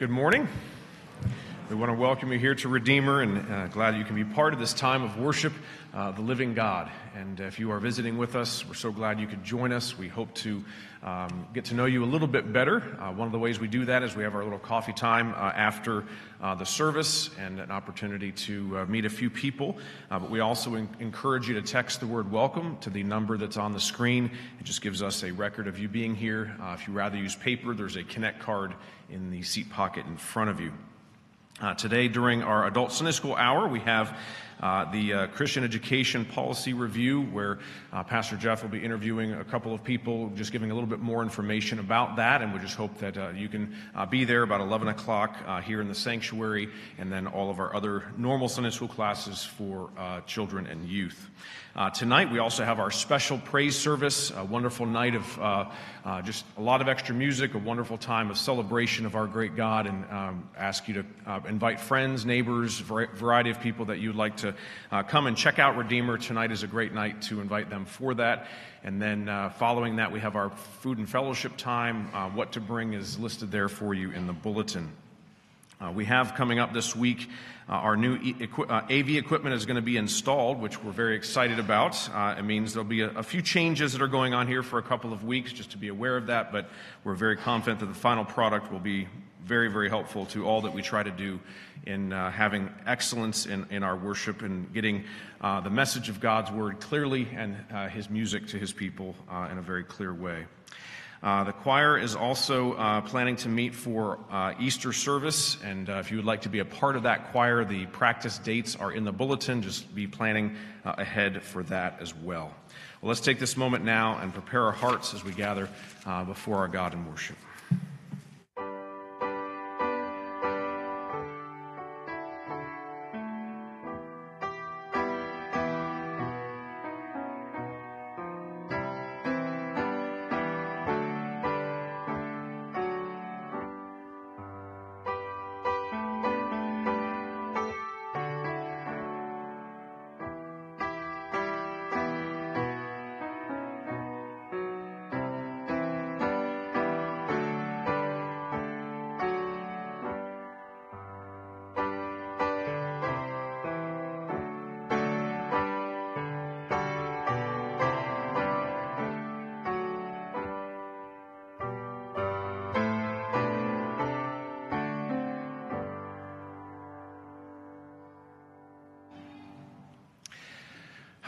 Good morning. We want to welcome you here to Redeemer and uh, glad you can be part of this time of worship, uh, the living God. And if you are visiting with us, we're so glad you could join us. We hope to um, get to know you a little bit better. Uh, one of the ways we do that is we have our little coffee time uh, after uh, the service and an opportunity to uh, meet a few people. but we also in- encourage you to text the word welcome to the number that's on the screen. It just gives us a record of you being here. if you rather use paper, there's a Connect card in the seat pocket in front of you. Uh, today, during our adult Sunday school hour, we have uh, the uh, Christian Education Policy Review, where uh, Pastor Jeff will be interviewing a couple of people, just giving a little bit more information about that. And we just hope that uh, you can uh, be there about 11 o'clock here in the sanctuary, and then all of our other normal Sunday school classes for children and youth. Tonight, we also have our special praise service, a wonderful night of just a lot of extra music, a wonderful time of celebration of our great God, and um, ask you to invite friends, neighbors, variety of people that you'd like to uh, come and check out Redeemer. Tonight is a great night to invite them for that. And then uh, following that, we have our food and fellowship time. what to bring is listed there for you in the bulletin. Uh, we have coming up this week uh, our new e- equi- uh, AV equipment is going to be installed, which we're very excited about. Uh, it means there'll be a, a, few changes that are going on here for a couple of weeks, just to be aware of that. But we're very confident that the final product will be very, very helpful to all that we try to do in uh, having excellence in, in our worship and getting uh, the message of God's word clearly and His music to His people in a very clear way. Uh, the choir is also uh, planning to meet for uh, Easter service, and uh, if you would like to be a part of that choir, the practice dates are in the bulletin. Just be planning uh, ahead for that as well. Well, let's take this moment now and prepare our hearts as we gather uh, before our God in worship.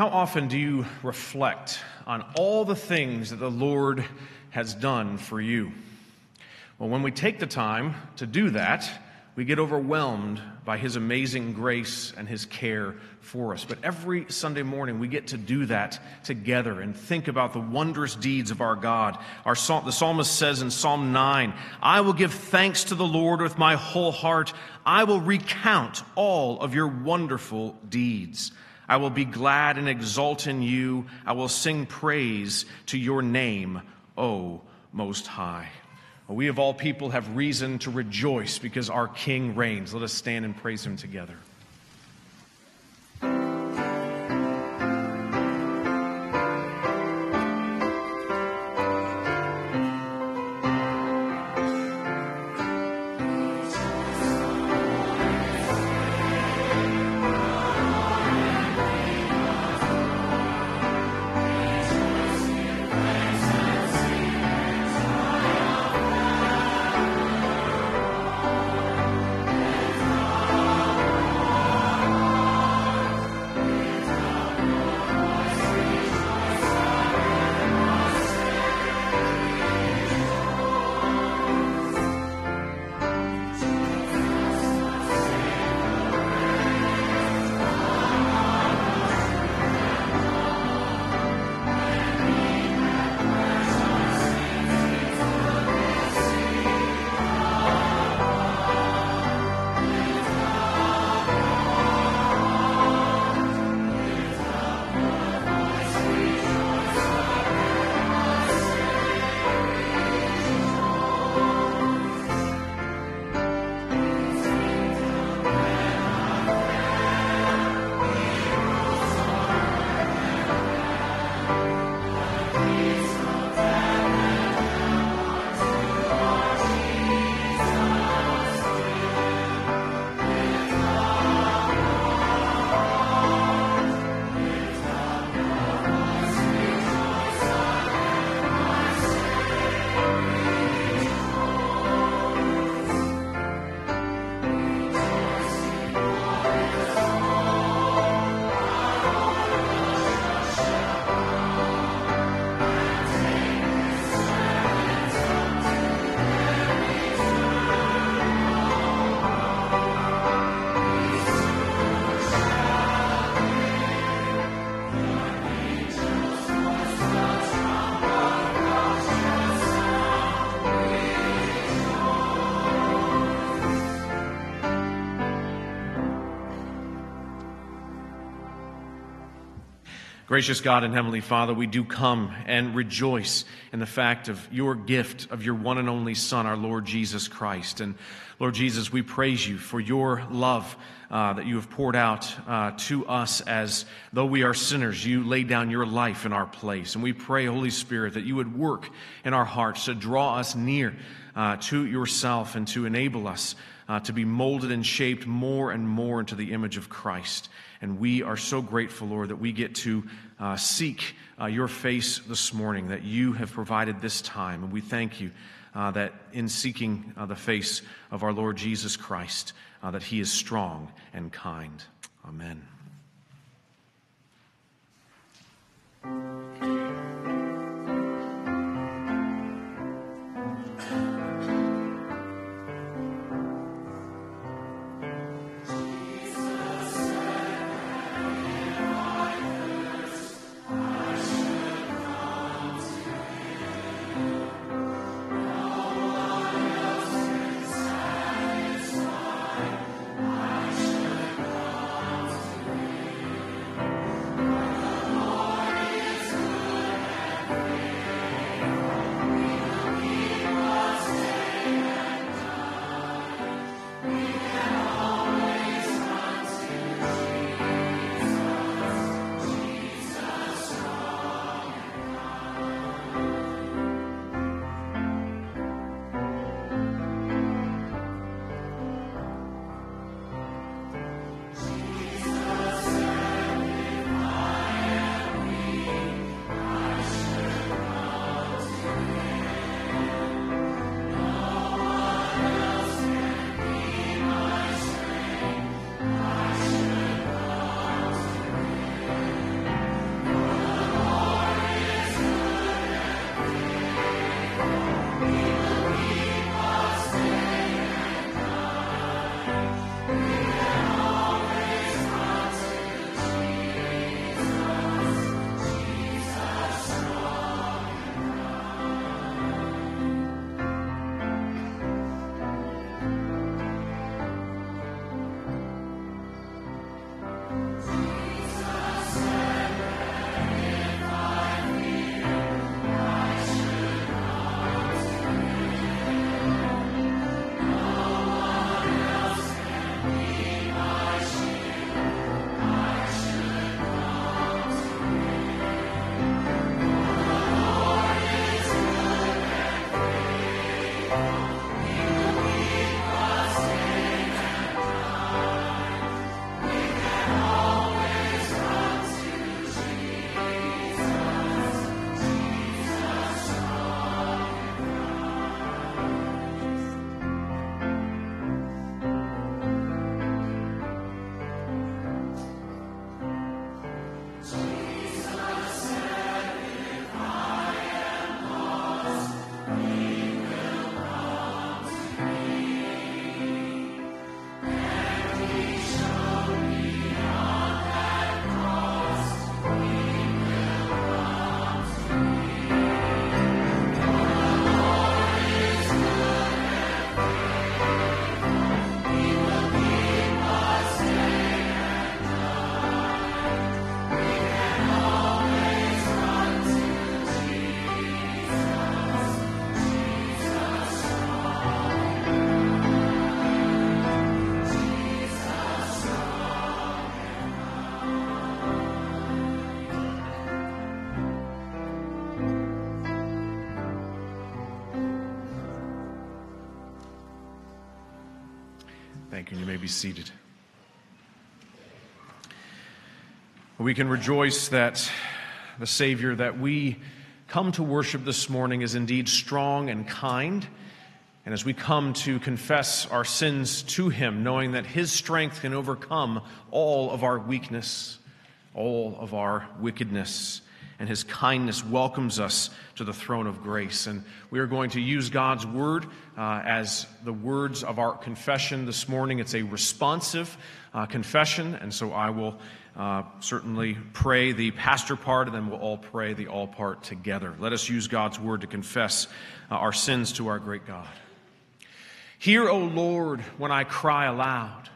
How often do you reflect on all the things that the Lord has done for you? Well, when we take the time to do that, we get overwhelmed by His amazing grace and His care for us. But every Sunday morning, we get to do that together and think about the wondrous deeds of our God. Our, the psalmist says in Psalm 9, I will give thanks to the Lord with my whole heart. I will recount all of your wonderful deeds. I will be glad and exult in you. I will sing praise to your name, O Most High. We of all people have reason to rejoice because our King reigns. Let us stand and praise him together. Gracious God and Heavenly Father, we do come and rejoice in the fact of your gift of your one and only Son, our Lord Jesus Christ. And Lord Jesus, we praise you for your love uh, that you have poured out uh, to us as though we are sinners. You laid down your life in our place. And we pray, Holy Spirit, that you would work in our hearts to draw us near uh, to yourself and to enable us uh, to be molded and shaped more and more into the image of Christ. And we are so grateful, Lord, that we get to uh, seek uh, your face this morning, that you have provided this time. And we thank you uh, that in seeking uh, the face of our Lord Jesus Christ, uh, that he is strong and kind. Amen. We can rejoice that the Savior that we come to worship this morning is indeed strong and kind. And as we come to confess our sins to Him, knowing that His strength can overcome all of our weakness, all of our wickedness, and his kindness welcomes us to the throne of grace. And we are going to use God's word uh, as the words of our confession this morning. It's a responsive uh, confession, and so I will uh, certainly pray the pastor part, and then we'll all pray the all part together. Let us use God's word to confess uh, our sins to our great God. Hear, O Lord, when I cry aloud.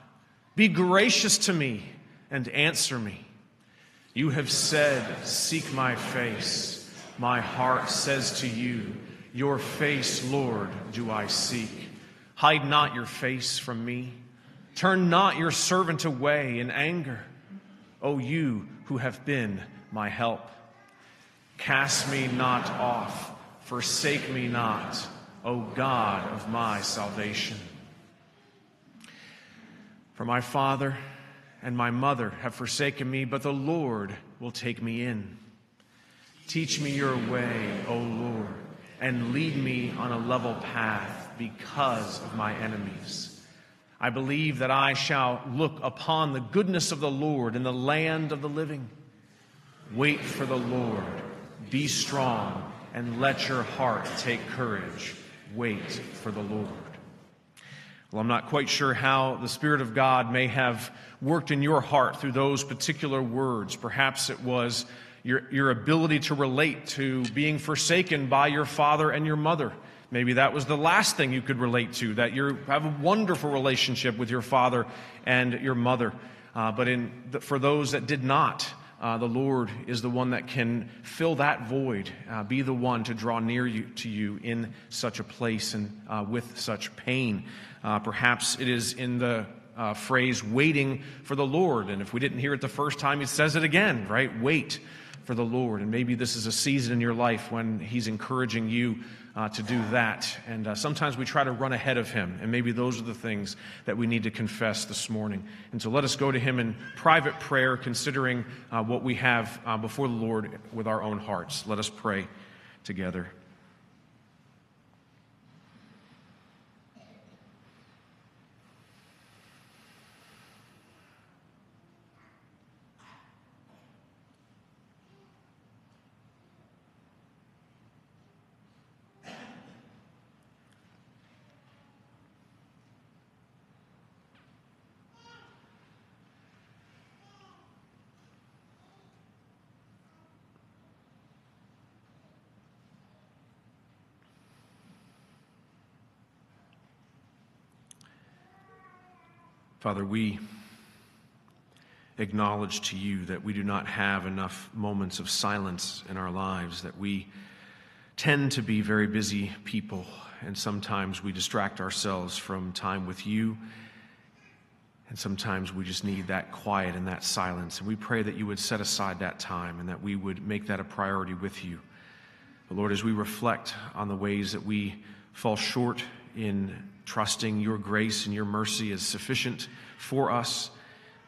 Be gracious to me and answer me. You have said, Seek my face. My heart says to you, Your face, Lord, do I seek. Hide not your face from me. Turn not your servant away in anger. O you who have been my help. Cast me not off, forsake me not, O God of my salvation. For my father and my mother have forsaken me, but the Lord will take me in. Teach me your way, O Lord, and lead me on a level path because of my enemies. I believe that I shall look upon the goodness of the Lord in the land of the living. Wait for the Lord, be strong, and let your heart take courage. Wait for the Lord. Well, I'm not quite sure how the Spirit of God may have worked in your heart through those particular words. Perhaps it was your, your ability to relate to being forsaken by your father and your mother. Maybe that was the last thing you could relate to, that you have a wonderful relationship with your father and your mother. Uh, but in the, for those that did not, uh, the Lord is the one that can fill that void, uh, be the one to draw near you, to you in such a place and uh, with such pain. Uh, perhaps it is in the uh, phrase waiting for the Lord. And if we didn't hear it the first time, he says it again, right? Wait for the Lord. And maybe this is a season in your life when he's encouraging you uh, to do that. And uh, sometimes we try to run ahead of him. And maybe those are the things that we need to confess this morning. And so let us go to him in private prayer, considering uh, what we have uh, before the Lord with our own hearts. Let us pray together. Father, we acknowledge to you that we do not have enough moments of silence in our lives, that we tend to be very busy people, and sometimes we distract ourselves from time with you. And sometimes we just need that quiet and that silence. And we pray that you would set aside that time and that we would make that a priority with you. But Lord, as we reflect on the ways that we fall short in trusting your grace and your mercy is sufficient for us.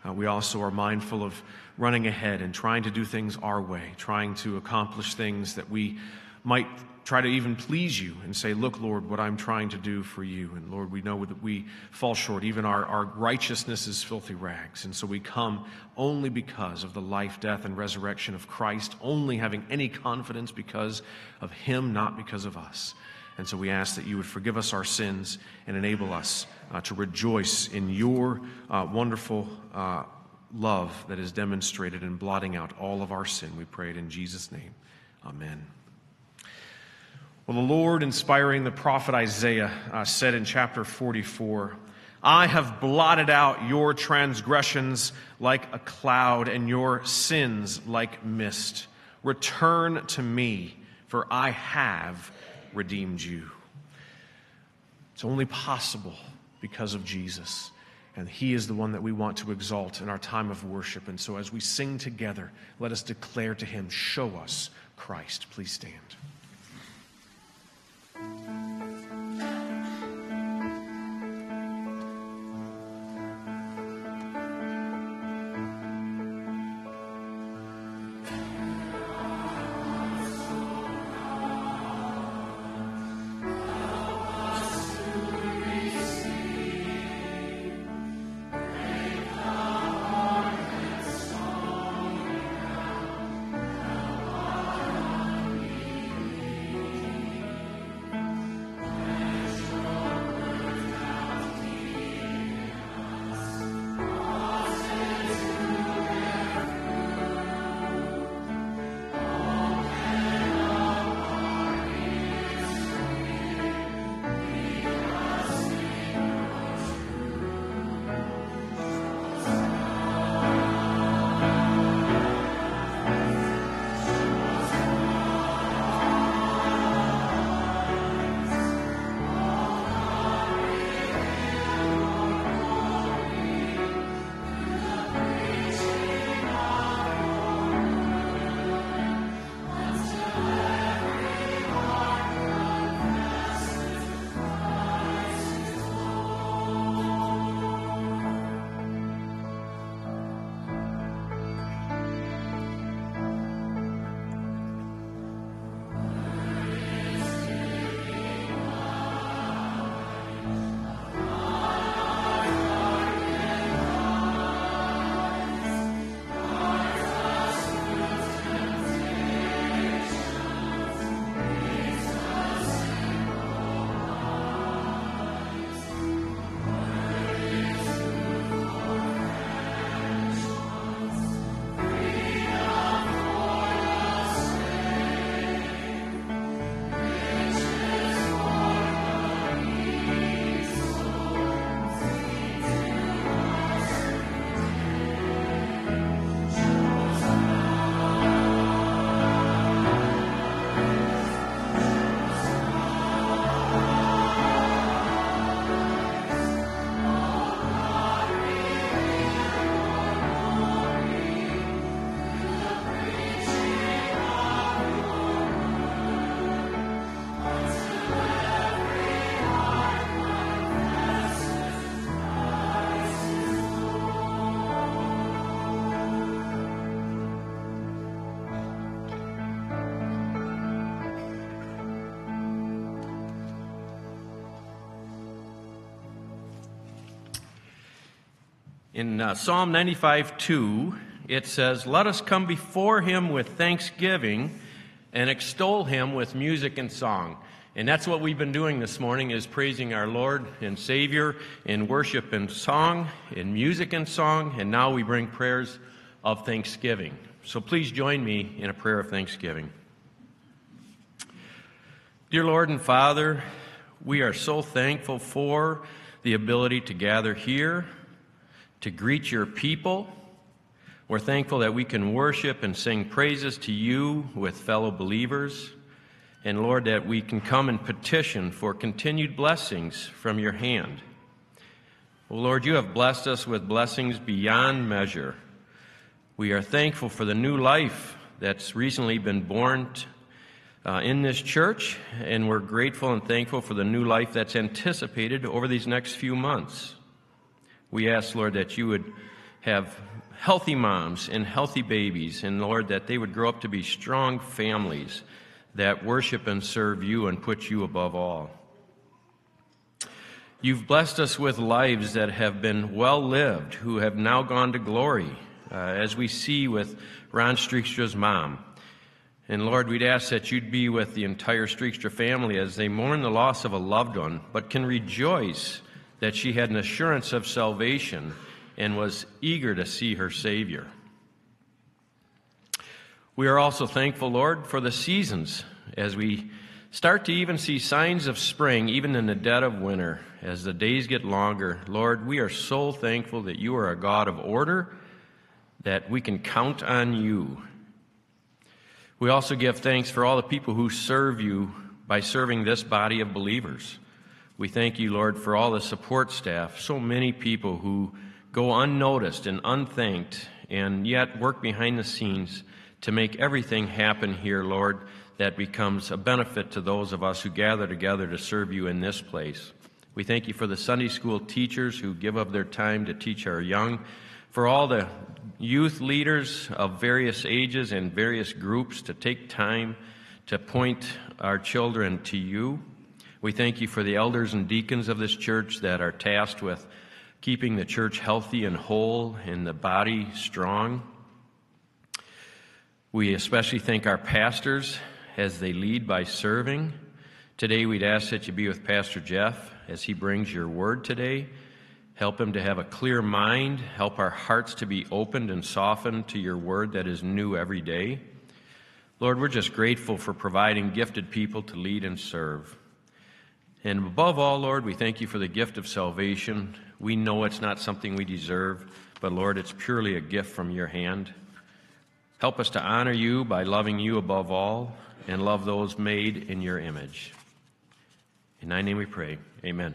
Uh, we also are mindful of running ahead and trying to do things our way, trying to accomplish things that we might try to even please you and say, Look, Lord, what I'm trying to do for you. And Lord, we know that we fall short. Even our, our righteousness is filthy rags. And so we come only because of the life, death, and resurrection of Christ, only having any confidence because of Him, not because of us. And so we ask that you would forgive us our sins and enable us uh, to rejoice in your uh, wonderful uh, love that is demonstrated in blotting out all of our sin. We pray it in Jesus' name. Amen. Well, the Lord, inspiring the prophet Isaiah, uh, said in chapter 44 I have blotted out your transgressions like a cloud and your sins like mist. Return to me, for I have redeemed you. It's only possible because of Jesus. And He is the one that we want to exalt in our time of worship. And so as we sing together, let us declare to Him, Show us Christ. Please stand. In uh, Psalm 95 2, it says, Let us come before him with thanksgiving and extol him with music and song. And that's what we've been doing this morning is praising our Lord and Savior in worship and song, in music and song, and now we bring prayers of thanksgiving. So please join me in a prayer of thanksgiving. Dear Lord and Father, we are so thankful for the ability to gather here, to greet your people. We're thankful that we can worship and sing praises to you with fellow believers. And Lord, that we can come and petition for continued blessings from your hand. Well, Lord, you have blessed us with blessings beyond measure. We are thankful for the new life that's recently been born uh, in this church, and we're grateful and thankful for the new life that's anticipated over these next few months. We ask, Lord, that you would have healthy moms and healthy babies, and Lord, that they would grow up to be strong families that worship and serve you and put you above all. You've blessed us with lives that have been well lived, who have now gone to glory, uh, as we see with Ron Streekstra's mom. And Lord, we'd ask that you'd be with the entire Streekstra family as they mourn the loss of a loved one, but can rejoice that she had an assurance of salvation and was eager to see her Savior. We are also thankful, Lord, for the seasons as we start to even see signs of spring, even in the dead of winter, as the days get longer. Lord, we are so thankful that you are a God of order, that we can count on you we also give thanks for all the people who serve you by serving this body of believers. We thank you, Lord, for all the support staff, so many people who go unnoticed and unthanked and yet work behind the scenes to make everything happen here, Lord, that becomes a benefit to those of us who gather together to serve you in this place. We thank you for the Sunday school teachers who give up their time to teach our young, for all the youth leaders of various ages and various groups to take time to point our children to you. We thank you for the elders and deacons of this church that are tasked with keeping the church healthy and whole and the body strong. We especially thank our pastors as they lead by serving. Today, we'd ask that you be with Pastor Jeff as he brings your word today. Help him to have a clear mind. Help our hearts to be opened and softened to your word that is new every day. Lord, we're just grateful for providing gifted people to lead and serve. And above all, Lord, we thank you for the gift of salvation. We know it's not something we deserve, but Lord, it's purely a gift from your hand. Help us to honor you by loving you above all and love those made in your image. In thy name we pray. Amen.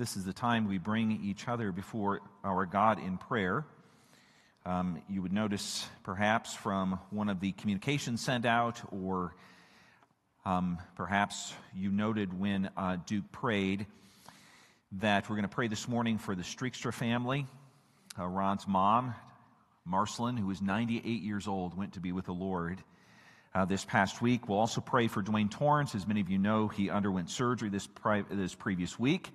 This is the time we bring each other before our God in prayer. Um, you would notice perhaps from one of the communications sent out, or um, perhaps you noted when uh, Duke prayed, that we're going to pray this morning for the Streekstra family. Uh, Ron's mom, Marcelin, who is 98 years old, went to be with the Lord uh, this past week. We'll also pray for Dwayne Torrance. As many of you know, he underwent surgery this, pri- this previous week.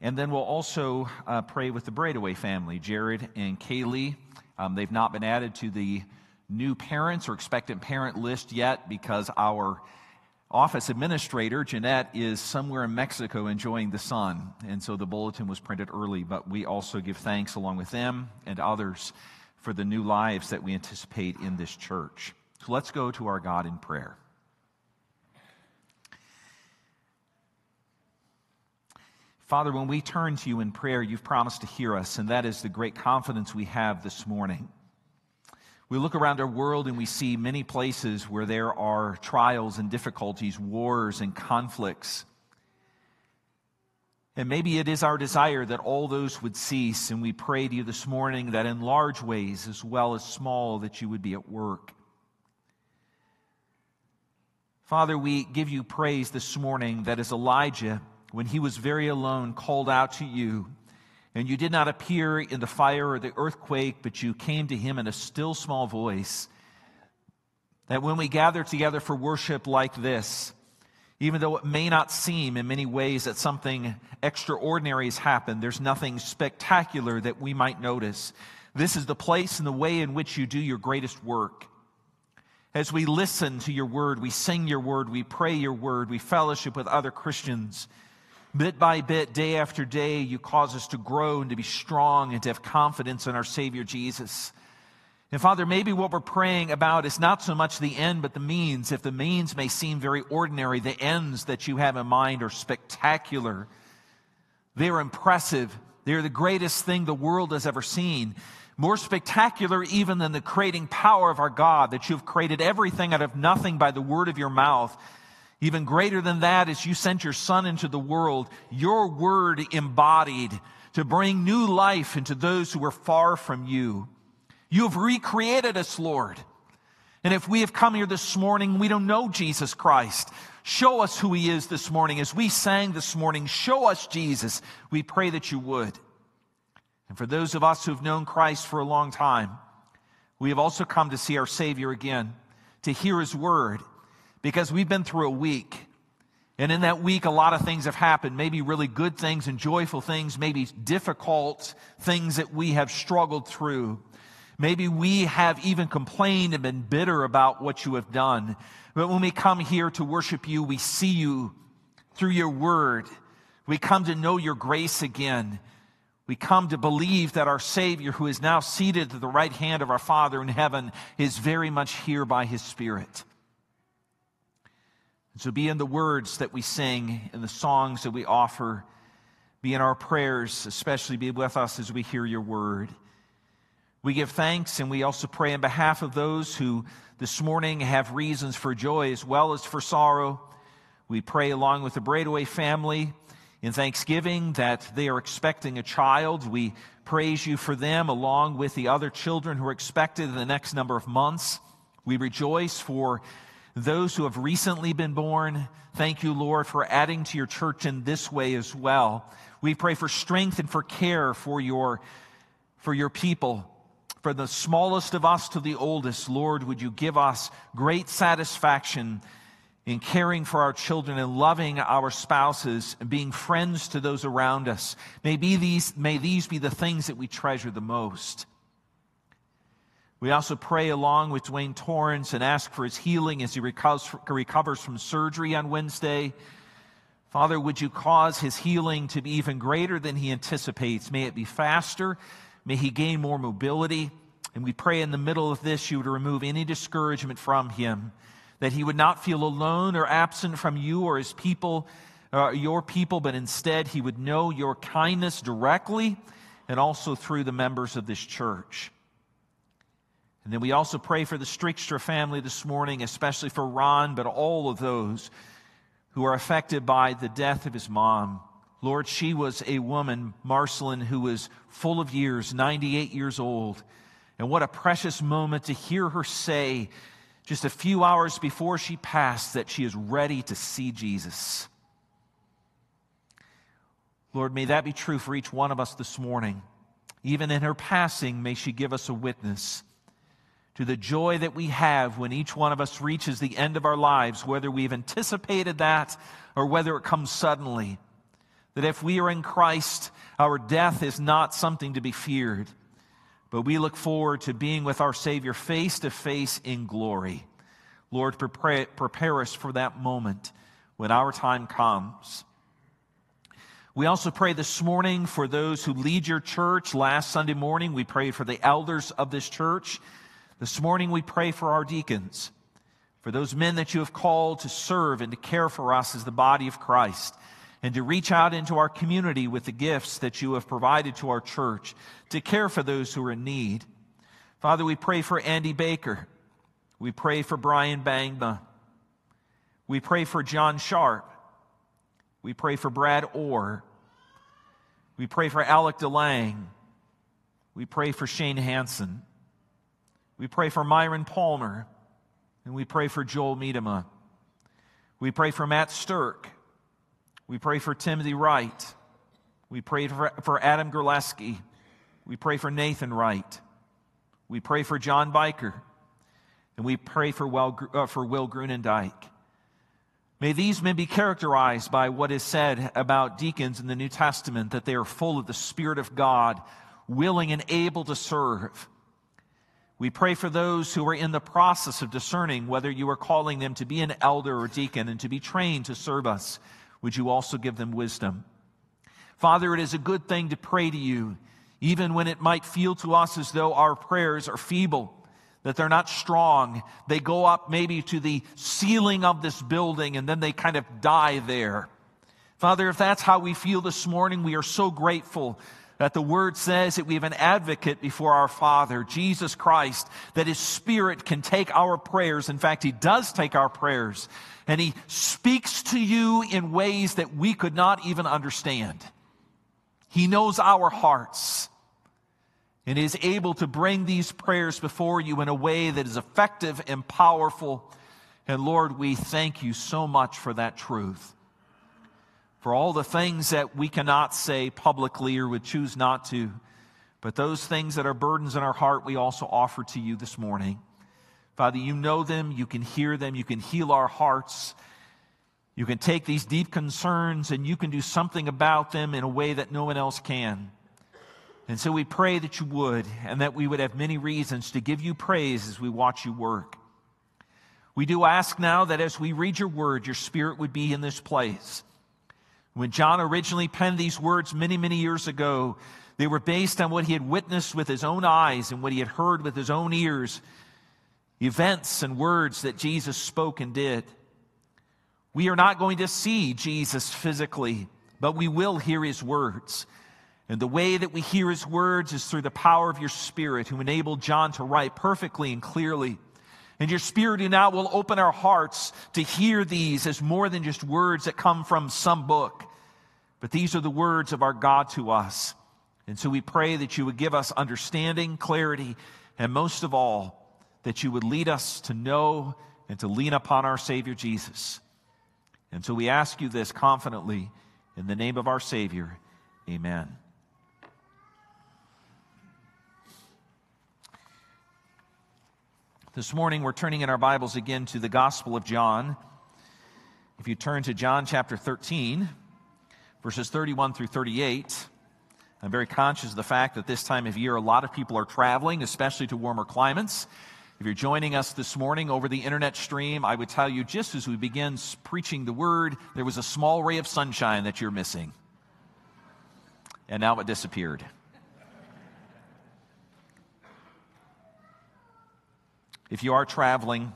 And then we'll also uh, pray with the Braidaway family, Jared and Kaylee. Um, they've not been added to the new parents or expectant parent list yet because our office administrator, Jeanette, is somewhere in Mexico enjoying the sun. And so the bulletin was printed early, but we also give thanks along with them and others for the new lives that we anticipate in this church. So let's go to our God in prayer. Father, when we turn to you in prayer, you've promised to hear us, and that is the great confidence we have this morning. We look around our world and we see many places where there are trials and difficulties, wars and conflicts. And maybe it is our desire that all those would cease, and we pray to you this morning that in large ways as well as small, that you would be at work. Father, we give you praise this morning that as Elijah, when he was very alone, called out to you, and you did not appear in the fire or the earthquake, but you came to him in a still small voice. That when we gather together for worship like this, even though it may not seem in many ways that something extraordinary has happened, there's nothing spectacular that we might notice. This is the place and the way in which you do your greatest work. As we listen to your word, we sing your word, we pray your word, we fellowship with other Christians. Bit by bit, day after day, you cause us to grow and to be strong and to have confidence in our Savior Jesus. And Father, maybe what we're praying about is not so much the end, but the means. If the means may seem very ordinary, the ends that you have in mind are spectacular. They're impressive. They're the greatest thing the world has ever seen more spectacular even than the creating power of our God, that you've created everything out of nothing by the word of your mouth. Even greater than that is you sent your son into the world, your word embodied to bring new life into those who were far from you. You have recreated us, Lord. And if we have come here this morning, we don't know Jesus Christ. Show us who he is this morning. As we sang this morning, show us Jesus. We pray that you would. And for those of us who've known Christ for a long time, we have also come to see our Savior again, to hear His word, because we've been through a week. And in that week, a lot of things have happened. Maybe really good things and joyful things, maybe difficult things that we have struggled through. Maybe we have even complained and been bitter about what you have done. But when we come here to worship you, we see you through your word. We come to know your grace again. We come to believe that our Savior, who is now seated at the right hand of our Father in heaven, is very much here by His Spirit. And so be in the words that we sing, in the songs that we offer, be in our prayers, especially be with us as we hear your word. We give thanks and we also pray on behalf of those who this morning have reasons for joy as well as for sorrow. We pray along with the Braidaway family in thanksgiving that they are expecting a child. We praise you for them along with the other children who are expected in the next number of months. We rejoice for those who have recently been born. Thank you, Lord, for adding to your church in this way as well. We pray for strength and for care for your, for your people. For the smallest of us to the oldest, Lord, would you give us great satisfaction in caring for our children and loving our spouses and being friends to those around us. May, be these, may these be the things that we treasure the most. We also pray along with Dwayne Torrance and ask for his healing as he recovers from surgery on Wednesday. Father, would you cause his healing to be even greater than he anticipates? May it be faster. May he gain more mobility. And we pray in the middle of this, you would remove any discouragement from him that he would not feel alone or absent from you or his people, uh, your people, but instead he would know your kindness directly and also through the members of this church. And then we also pray for the Streekstra family this morning, especially for Ron, but all of those who are affected by the death of his mom. Lord, she was a woman, Marceline, who was full of years, 98 years old. And what a precious moment to hear her say, just a few hours before she passed, that she is ready to see Jesus. Lord, may that be true for each one of us this morning. Even in her passing, may she give us a witness to the joy that we have when each one of us reaches the end of our lives, whether we've anticipated that or whether it comes suddenly. That if we are in Christ, our death is not something to be feared, but we look forward to being with our Savior face to face in glory. Lord, prepare, prepare us for that moment when our time comes. We also pray this morning for those who lead your church. Last Sunday morning, we prayed for the elders of this church. This morning, we pray for our deacons, for those men that you have called to serve and to care for us as the body of Christ, and to reach out into our community with the gifts that you have provided to our church, to care for those who are in need. Father, we pray for Andy Baker. We pray for Brian Bangma. We pray for John Sharp. We pray for Brad Orr. We pray for Alec DeLang. We pray for Shane Hanson. We pray for Myron Palmer. And we pray for Joel Miedema. We pray for Matt Stirk. We pray for Timothy Wright. We pray for, for Adam Gerleski. We pray for Nathan Wright. We pray for John Biker. And we pray for, Will, uh, for Will Grunendike. May these men be characterized by what is said about deacons in the New Testament that they are full of the Spirit of God, willing and able to serve. We pray for those who are in the process of discerning whether you are calling them to be an elder or deacon and to be trained to serve us. Would you also give them wisdom? Father, it is a good thing to pray to you, even when it might feel to us as though our prayers are feeble that they're not strong. They go up maybe to the ceiling of this building and then they kind of die there. Father, if that's how we feel this morning, we are so grateful that the word says that we have an advocate before our Father, Jesus Christ, that his spirit can take our prayers. In fact, he does take our prayers and he speaks to you in ways that we could not even understand. He knows our hearts and is able to bring these prayers before you in a way that is effective and powerful. And Lord, we thank you so much for that truth. For all the things that we cannot say publicly or would choose not to, but those things that are burdens in our heart, we also offer to you this morning. Father, you know them, you can hear them, you can heal our hearts. You can take these deep concerns and you can do something about them in a way that no one else can. And so we pray that you would, and that we would have many reasons to give you praise as we watch you work. We do ask now that as we read your word, your spirit would be in this place. When John originally penned these words many, many years ago, they were based on what he had witnessed with his own eyes and what he had heard with his own ears, events and words that Jesus spoke and did. We are not going to see Jesus physically, but we will hear his words. And the way that we hear his words is through the power of your spirit who enabled John to write perfectly and clearly. And your spirit now will open our hearts to hear these as more than just words that come from some book, but these are the words of our God to us. And so we pray that you would give us understanding, clarity, and most of all, that you would lead us to know and to lean upon our Savior Jesus. And so we ask you this confidently in the name of our Savior. Amen. This morning, we're turning in our Bibles again to the Gospel of John. If you turn to John chapter 13, verses 31 through 38, I'm very conscious of the fact that this time of year, a lot of people are traveling, especially to warmer climates. If you're joining us this morning over the internet stream, I would tell you just as we begin preaching the word, there was a small ray of sunshine that you're missing. And now it disappeared. If you are traveling,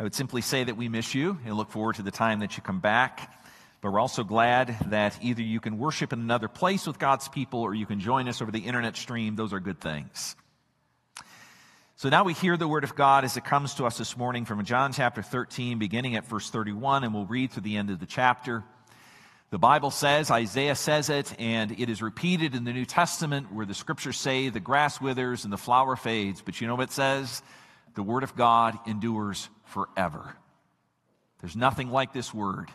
I would simply say that we miss you and look forward to the time that you come back. But we're also glad that either you can worship in another place with God's people or you can join us over the internet stream. Those are good things. So now we hear the word of God as it comes to us this morning from John chapter 13, beginning at verse 31, and we'll read through the end of the chapter. The Bible says, Isaiah says it, and it is repeated in the New Testament where the scriptures say the grass withers and the flower fades. But you know what it says? The word of God endures forever. There's nothing like this word.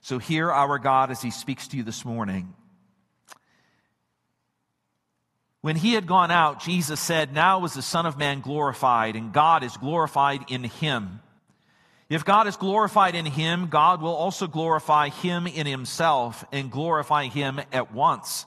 So hear our God as he speaks to you this morning. When he had gone out, Jesus said, Now is the Son of Man glorified, and God is glorified in him. If God is glorified in him, God will also glorify him in himself and glorify him at once.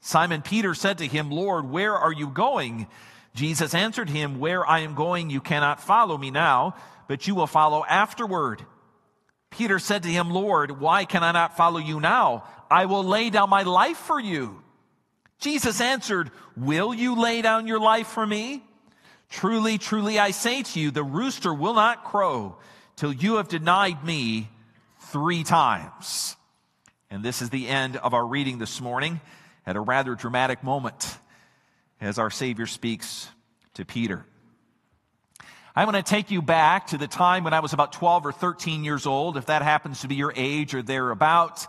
Simon Peter said to him, Lord, where are you going? Jesus answered him, Where I am going, you cannot follow me now, but you will follow afterward. Peter said to him, Lord, why can I not follow you now? I will lay down my life for you. Jesus answered, Will you lay down your life for me? Truly, truly, I say to you, the rooster will not crow till you have denied me three times. And this is the end of our reading this morning at a rather dramatic moment as our Savior speaks to Peter. I want to take you back to the time when I was about 12 or 13 years old. If that happens to be your age or thereabouts,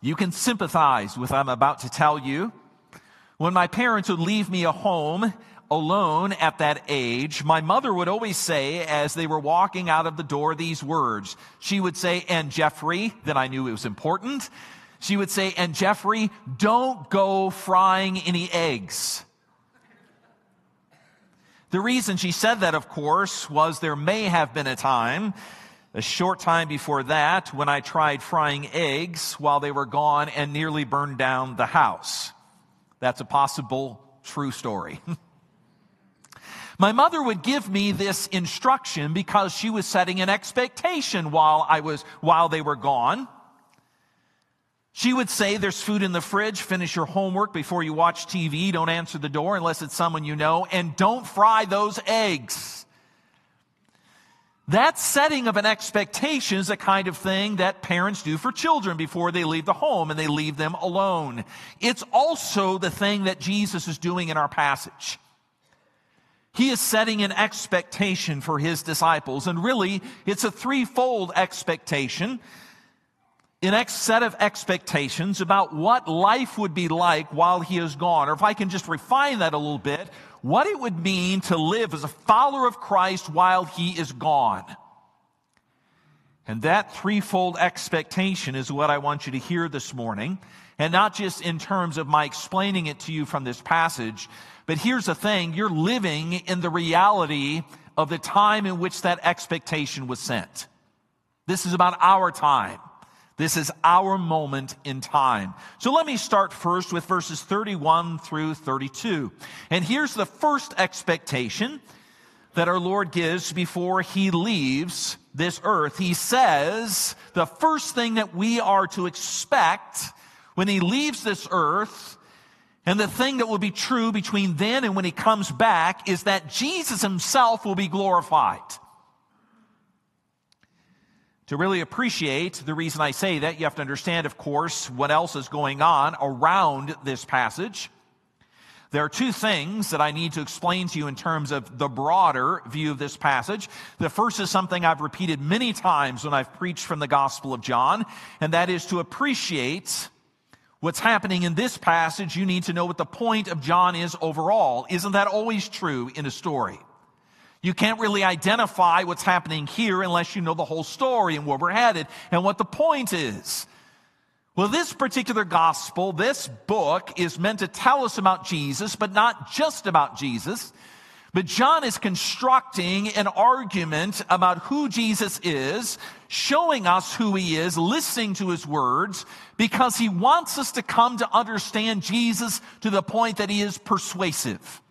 you can sympathize with what I'm about to tell you. When my parents would leave me a home alone at that age, my mother would always say, as they were walking out of the door, these words. She would say, and Jeffrey, then I knew it was important. She would say, and Jeffrey, don't go frying any eggs. The reason she said that, of course, was there may have been a time, a short time before that, when I tried frying eggs while they were gone and nearly burned down the house. That's a possible true story. My mother would give me this instruction because she was setting an expectation while I was, while they were gone. She would say, There's food in the fridge. Finish your homework before you watch TV. Don't answer the door unless it's someone you know. And don't fry those eggs. That setting of an expectation is a kind of thing that parents do for children before they leave the home and they leave them alone. It's also the thing that Jesus is doing in our passage. He is setting an expectation for his disciples, and really, it's a threefold expectation an set of expectations about what life would be like while he is gone, or if I can just refine that a little bit, what it would mean to live as a follower of Christ while he is gone. And that threefold expectation is what I want you to hear this morning. And not just in terms of my explaining it to you from this passage, but here's the thing you're living in the reality of the time in which that expectation was sent. This is about our time. This is our moment in time. So let me start first with verses 31 through 32. And here's the first expectation that our Lord gives before he leaves this earth. He says the first thing that we are to expect when he leaves this earth and the thing that will be true between then and when he comes back is that Jesus himself will be glorified. To really appreciate the reason I say that, you have to understand, of course, what else is going on around this passage. There are two things that I need to explain to you in terms of the broader view of this passage. The first is something I've repeated many times when I've preached from the Gospel of John, and that is to appreciate what's happening in this passage. You need to know what the point of John is overall. Isn't that always true in a story? You can't really identify what's happening here unless you know the whole story and where we're headed and what the point is. Well, this particular gospel, this book is meant to tell us about Jesus, but not just about Jesus. But John is constructing an argument about who Jesus is, showing us who he is, listening to his words, because he wants us to come to understand Jesus to the point that he is persuasive.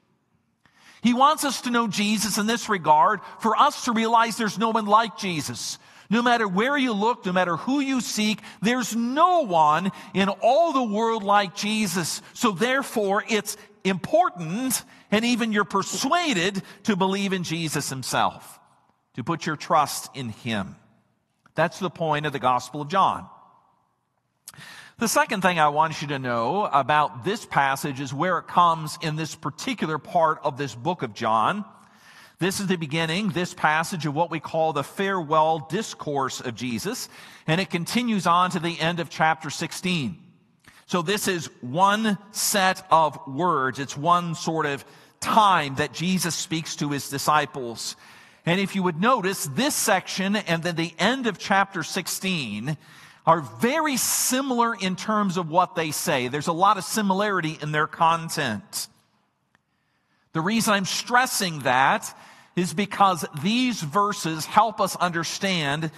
He wants us to know Jesus in this regard for us to realize there's no one like Jesus. No matter where you look, no matter who you seek, there's no one in all the world like Jesus. So therefore, it's important and even you're persuaded to believe in Jesus himself, to put your trust in him. That's the point of the Gospel of John. The second thing I want you to know about this passage is where it comes in this particular part of this book of John. This is the beginning, this passage of what we call the farewell discourse of Jesus, and it continues on to the end of chapter 16. So this is one set of words. It's one sort of time that Jesus speaks to his disciples. And if you would notice, this section and then the end of chapter 16 are very similar in terms of what they say. There's a lot of similarity in their content. The reason I'm stressing that is because these verses help us understand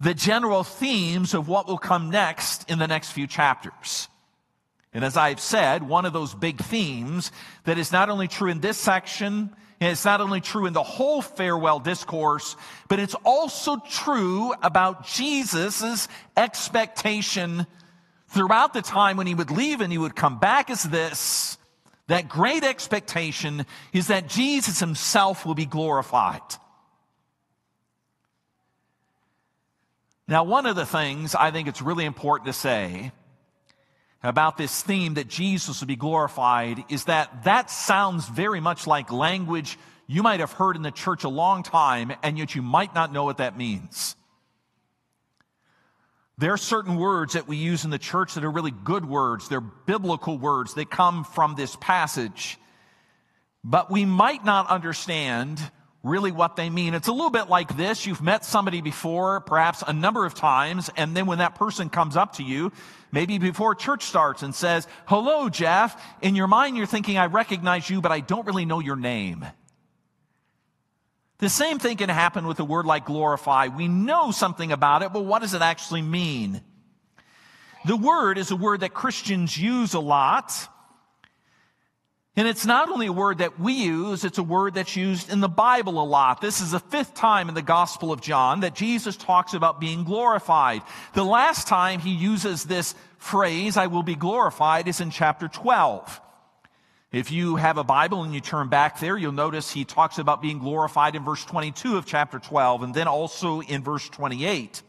the general themes of what will come next in the next few chapters. And as I've said, one of those big themes that is not only true in this section, and it's not only true in the whole farewell discourse, but it's also true about Jesus' expectation throughout the time when he would leave and he would come back as this that great expectation is that Jesus himself will be glorified. Now, one of the things I think it's really important to say about this theme that Jesus will be glorified is that that sounds very much like language you might have heard in the church a long time, and yet you might not know what that means. There are certain words that we use in the church that are really good words. They're biblical words. They come from this passage. But we might not understand really what they mean. It's a little bit like this. You've met somebody before, perhaps a number of times, and then when that person comes up to you, maybe before church starts and says, Hello, Jeff, in your mind you're thinking, I recognize you, but I don't really know your name. The same thing can happen with a word like glorify. We know something about it, but what does it actually mean? The word is a word that Christians use a lot. And it's not only a word that we use, it's a word that's used in the Bible a lot. This is the fifth time in the Gospel of John that Jesus talks about being glorified. The last time he uses this phrase, I will be glorified, is in chapter 12. If you have a Bible and you turn back there, you'll notice he talks about being glorified in verse 22 of chapter 12 and then also in verse 28.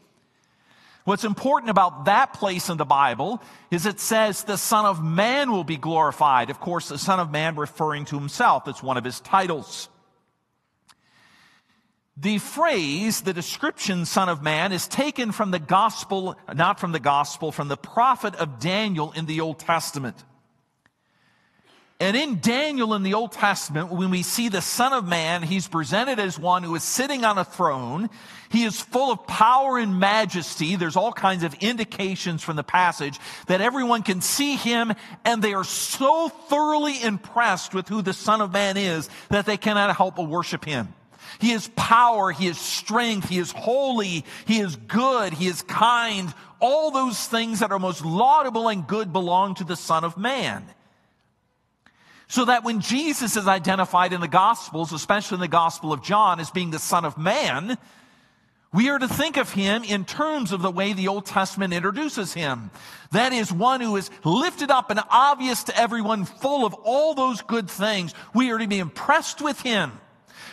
What's important about that place in the Bible is it says the Son of Man will be glorified. Of course, the Son of Man referring to himself. It's one of his titles. The phrase, the description, Son of Man, is taken from the gospel, not from the gospel, from the prophet of Daniel in the Old Testament. And in Daniel in the Old Testament, when we see the Son of Man, he's presented as one who is sitting on a throne. He is full of power and majesty. There's all kinds of indications from the passage that everyone can see him and they are so thoroughly impressed with who the Son of Man is that they cannot help but worship him. He is power. He is strength. He is holy. He is good. He is kind. All those things that are most laudable and good belong to the Son of Man. So that when Jesus is identified in the Gospels, especially in the Gospel of John, as being the Son of Man, we are to think of him in terms of the way the Old Testament introduces him. That is one who is lifted up and obvious to everyone, full of all those good things. We are to be impressed with him.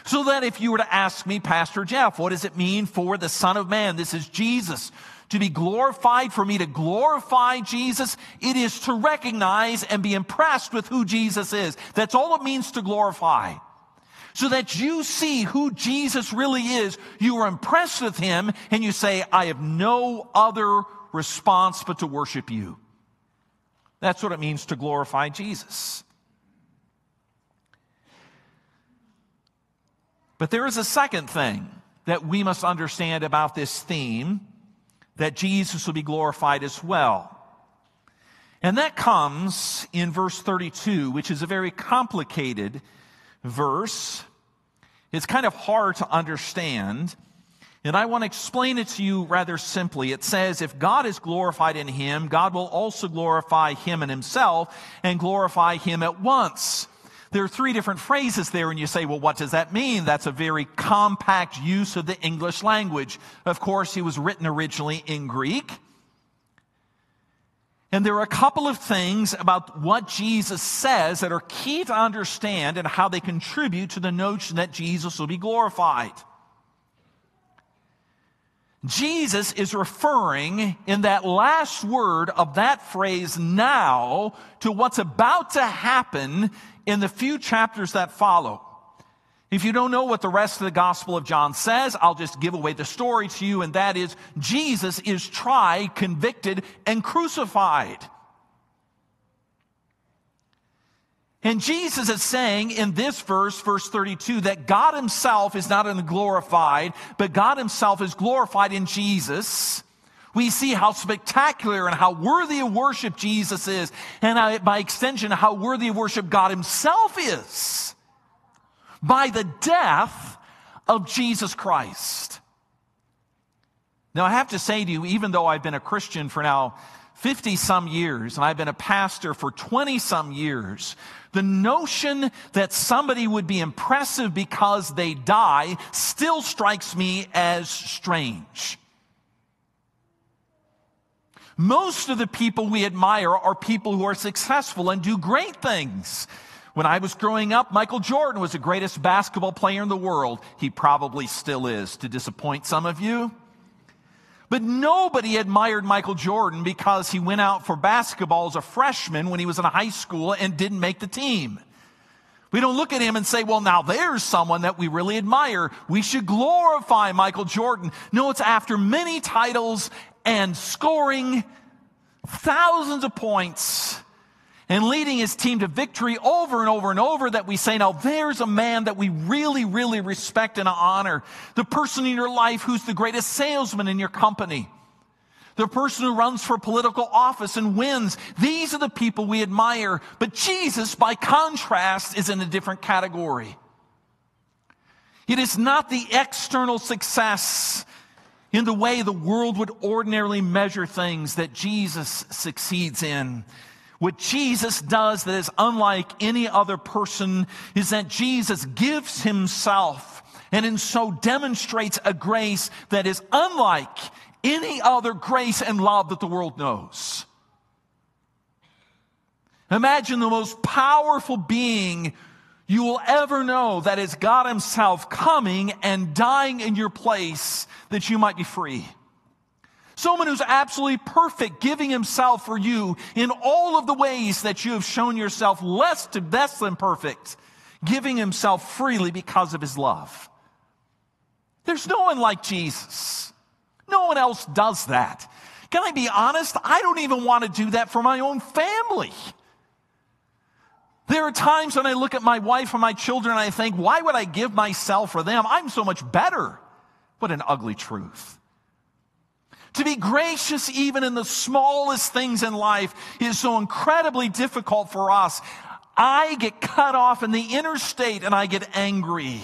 So that if you were to ask me, Pastor Jeff, what does it mean for the Son of Man? This is Jesus to be glorified, for me to glorify Jesus, it is to recognize and be impressed with who Jesus is. That's all it means to glorify. So that you see who Jesus really is, you are impressed with him, and you say, I have no other response but to worship you. That's what it means to glorify Jesus. But there is a second thing that we must understand about this theme that Jesus will be glorified as well. And that comes in verse 32, which is a very complicated verse. It's kind of hard to understand. And I want to explain it to you rather simply. It says, if God is glorified in him, God will also glorify him in himself and glorify him at once. There are three different phrases there, and you say, well, what does that mean? That's a very compact use of the English language. Of course, it was written originally in Greek. And there are a couple of things about what Jesus says that are key to understand and how they contribute to the notion that Jesus will be glorified. Jesus is referring in that last word of that phrase now to what's about to happen in the few chapters that follow. If you don't know what the rest of the Gospel of John says, I'll just give away the story to you, and that is Jesus is tried, convicted, and crucified. And Jesus is saying in this verse, verse 32, that God himself is not glorified, but God himself is glorified in Jesus. We see how spectacular and how worthy of worship Jesus is, and by extension, how worthy of worship God himself is by the death of Jesus Christ. Now, I have to say to you, even though I've been a Christian for now 50 some years and I've been a pastor for 20 some years, the notion that somebody would be impressive because they die still strikes me as strange. Most of the people we admire are people who are successful and do great things. When I was growing up, Michael Jordan was the greatest basketball player in the world. He probably still is, to disappoint some of you. But nobody admired Michael Jordan because he went out for basketball as a freshman when he was in high school and didn't make the team. We don't look at him and say, well, now there's someone that we really admire. We should glorify Michael Jordan. No, it's after many titles and scoring thousands of points and leading his team to victory over and over and over that we say, now there's a man that we really, really respect and honor. The person in your life who's the greatest salesman in your company. The person who runs for political office and wins. These are the people we admire. But Jesus, by contrast, is in a different category. It is not the external success in the way the world would ordinarily measure things that Jesus succeeds in. What Jesus does that is unlike any other person is that Jesus gives himself and in so demonstrates a grace that is unlike any other grace and love that the world knows. Imagine the most powerful being you will ever know that is God Himself coming and dying in your place that you might be free. Someone who's absolutely perfect, giving himself for you in all of the ways that you have shown yourself less to less than perfect, giving himself freely because of his love. There's no one like Jesus. No one else does that. Can I be honest? I don't even want to do that for my own family. There are times when I look at my wife and my children and I think, why would I give myself for them? I'm so much better. What an ugly truth. To be gracious even in the smallest things in life is so incredibly difficult for us. I get cut off in the interstate and I get angry.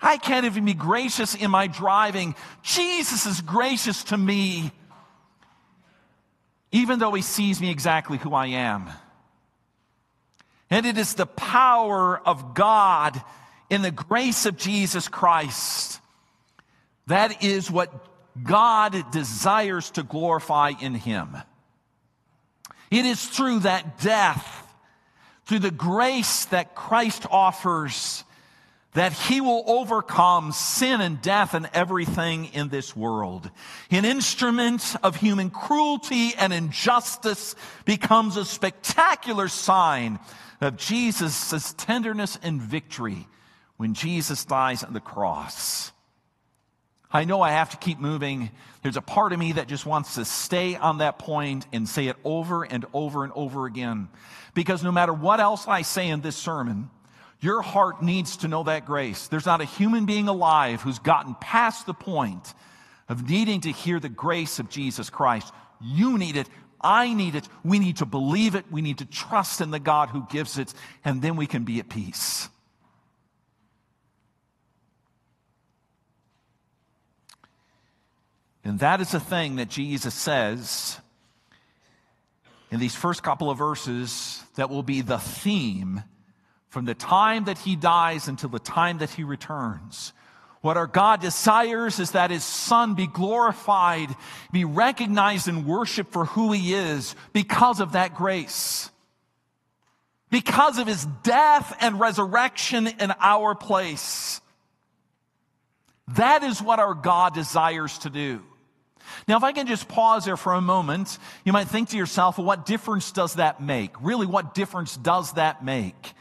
I can't even be gracious in my driving. Jesus is gracious to me, even though he sees me exactly who I am. And it is the power of God in the grace of Jesus Christ. That is what God desires to glorify in him. It is through that death, through the grace that Christ offers, that he will overcome sin and death and everything in this world. An instrument of human cruelty and injustice becomes a spectacular sign of Jesus' tenderness and victory when Jesus dies on the cross. I know I have to keep moving. There's a part of me that just wants to stay on that point and say it over and over and over again. Because no matter what else I say in this sermon, your heart needs to know that grace. There's not a human being alive who's gotten past the point of needing to hear the grace of Jesus Christ. You need it. I need it. We need to believe it. We need to trust in the God who gives it, and then we can be at peace. And that is the thing that Jesus says in these first couple of verses that will be the theme from the time that he dies until the time that he returns. What our God desires is that his son be glorified, be recognized and worshiped for who he is because of that grace. Because of his death and resurrection in our place. That is what our God desires to do. Now, if I can just pause there for a moment, you might think to yourself, well, what difference does that make? Really, what difference does that make?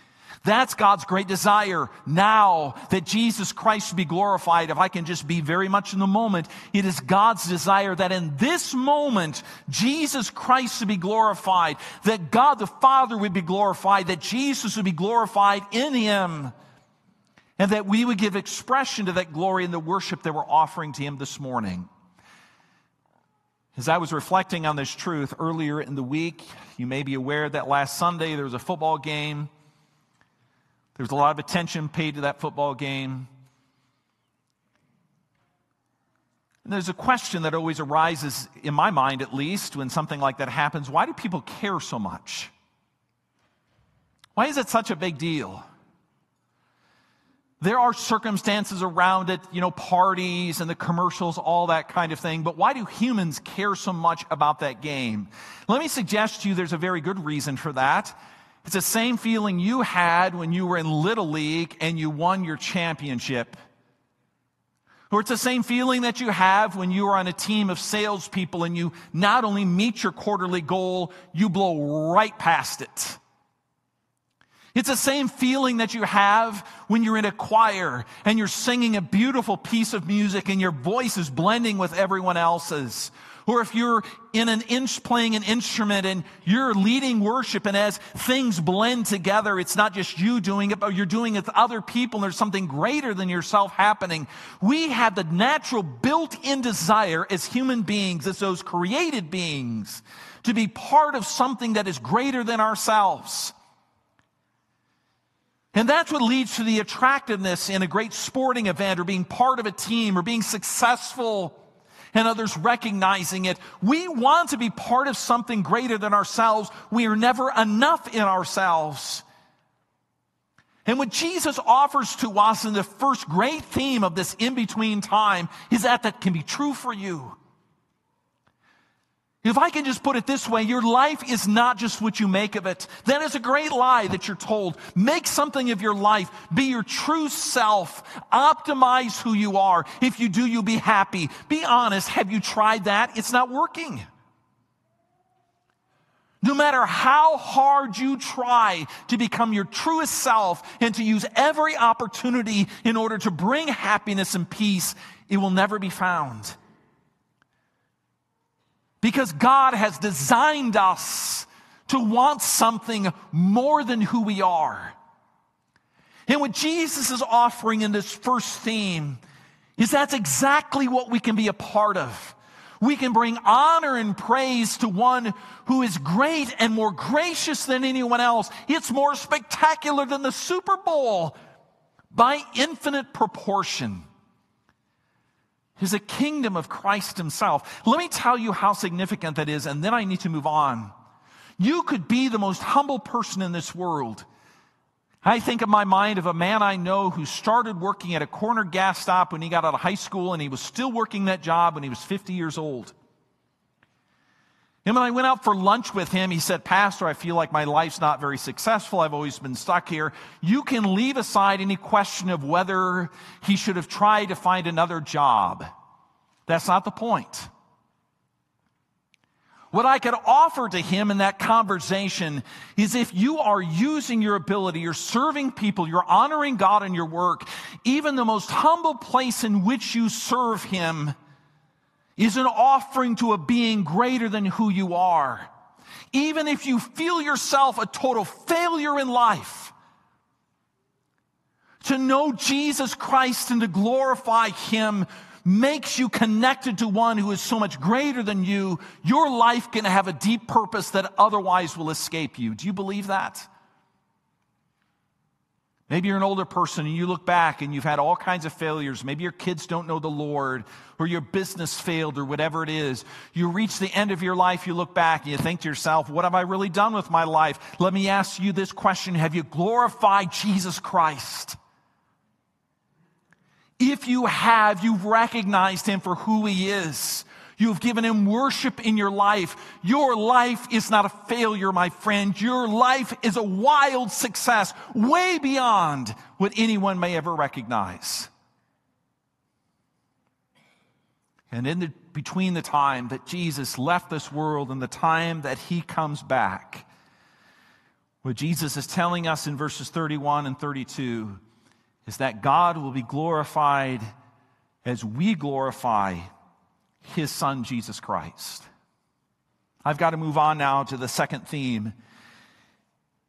That's God's great desire now that Jesus Christ should be glorified. If I can just be very much in the moment, it is God's desire that in this moment, Jesus Christ would be glorified, that God the Father would be glorified, that Jesus would be glorified in Him, and that we would give expression to that glory in the worship that we're offering to Him this morning. As I was reflecting on this truth earlier in the week, you may be aware that last Sunday there was a football game there was a lot of attention paid to that football game. And there's a question that always arises, in my mind at least, when something like that happens why do people care so much? Why is it such a big deal? There are circumstances around it, you know, parties and the commercials, all that kind of thing. But why do humans care so much about that game? Let me suggest to you there's a very good reason for that. It's the same feeling you had when you were in Little League and you won your championship. Or it's the same feeling that you have when you are on a team of salespeople and you not only meet your quarterly goal, you blow right past it. It's the same feeling that you have when you're in a choir and you're singing a beautiful piece of music and your voice is blending with everyone else's. Or if you're in an inch playing an instrument and you're leading worship and as things blend together, it's not just you doing it, but you're doing it with other people and there's something greater than yourself happening. We have the natural built-in desire as human beings, as those created beings, to be part of something that is greater than ourselves. And that's what leads to the attractiveness in a great sporting event or being part of a team or being successful and others recognizing it. We want to be part of something greater than ourselves. We are never enough in ourselves. And what Jesus offers to us in the first great theme of this in between time is that that can be true for you. If I can just put it this way, your life is not just what you make of it. That is a great lie that you're told. Make something of your life. Be your true self. Optimize who you are. If you do, you'll be happy. Be honest. Have you tried that? It's not working. No matter how hard you try to become your truest self and to use every opportunity in order to bring happiness and peace, it will never be found. Because God has designed us to want something more than who we are. And what Jesus is offering in this first theme is that's exactly what we can be a part of. We can bring honor and praise to one who is great and more gracious than anyone else. It's more spectacular than the Super Bowl by infinite proportion is a kingdom of Christ himself. Let me tell you how significant that is, and then I need to move on. You could be the most humble person in this world. I think of my mind of a man I know who started working at a corner gas stop when he got out of high school, and he was still working that job when he was 50 years old. And when I went out for lunch with him, he said, Pastor, I feel like my life's not very successful. I've always been stuck here. You can leave aside any question of whether he should have tried to find another job. That's not the point. What I could offer to him in that conversation is if you are using your ability, you're serving people, you're honoring God in your work, even the most humble place in which you serve him, is an offering to a being greater than who you are. Even if you feel yourself a total failure in life, to know Jesus Christ and to glorify Him makes you connected to one who is so much greater than you. Your life can have a deep purpose that otherwise will escape you. Do you believe that? Maybe you're an older person and you look back and you've had all kinds of failures. Maybe your kids don't know the Lord or your business failed or whatever it is. You reach the end of your life, you look back and you think to yourself, what have I really done with my life? Let me ask you this question. Have you glorified Jesus Christ? If you have, you've recognized him for who he is. You've given him worship in your life. Your life is not a failure, my friend. Your life is a wild success, way beyond what anyone may ever recognize. And in the, between the time that Jesus left this world and the time that he comes back, what Jesus is telling us in verses 31 and 32 is that God will be glorified as we glorify his son, Jesus Christ. I've got to move on now to the second theme,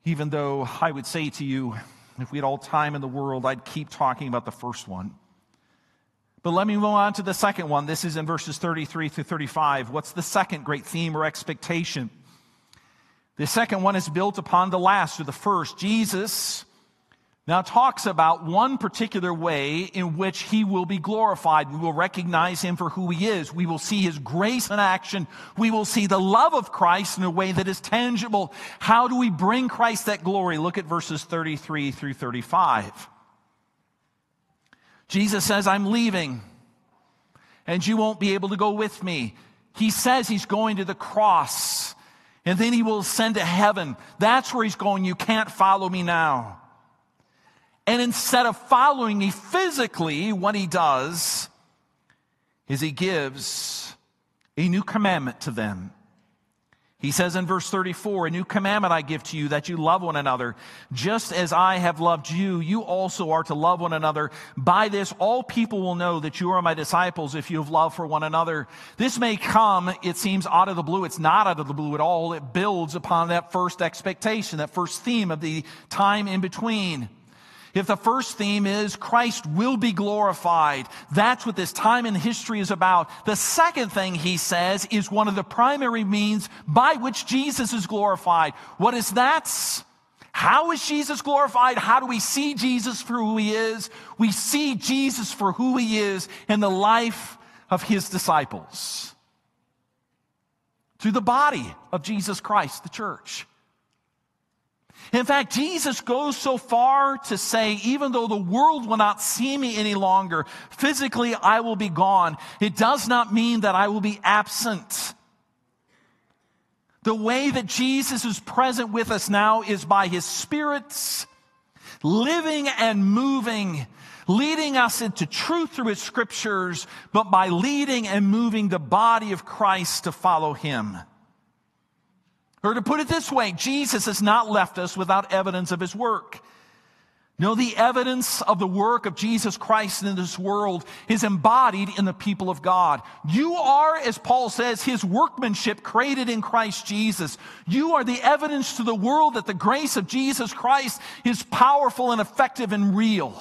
even though I would say to you, if we had all time in the world, I'd keep talking about the first one. But let me move on to the second one. This is in verses 33 through 35. What's the second great theme or expectation? The second one is built upon the last or the first. Jesus now talks about one particular way in which he will be glorified. We will recognize him for who he is. We will see his grace in action. We will see the love of Christ in a way that is tangible. How do we bring Christ that glory? Look at verses 33 through 35. Jesus says, I'm leaving and you won't be able to go with me. He says he's going to the cross and then he will ascend to heaven. That's where he's going. You can't follow me now. And instead of following me physically, what he does is he gives a new commandment to them. He says in verse 34, A new commandment I give to you that you love one another. Just as I have loved you, you also are to love one another. By this, all people will know that you are my disciples if you have love for one another. This may come, it seems, out of the blue. It's not out of the blue at all. It builds upon that first expectation, that first theme of the time in between. If the first theme is Christ will be glorified, that's what this time in history is about. The second thing he says is one of the primary means by which Jesus is glorified. What is that? How is Jesus glorified? How do we see Jesus for who he is? We see Jesus for who he is in the life of his disciples. Through the body of Jesus Christ, the church. In fact, Jesus goes so far to say, even though the world will not see me any longer, physically I will be gone. It does not mean that I will be absent. The way that Jesus is present with us now is by his spirits living and moving, leading us into truth through his scriptures, but by leading and moving the body of Christ to follow him. Or to put it this way, Jesus has not left us without evidence of his work. No, the evidence of the work of Jesus Christ in this world is embodied in the people of God. You are, as Paul says, his workmanship created in Christ Jesus. You are the evidence to the world that the grace of Jesus Christ is powerful and effective and real.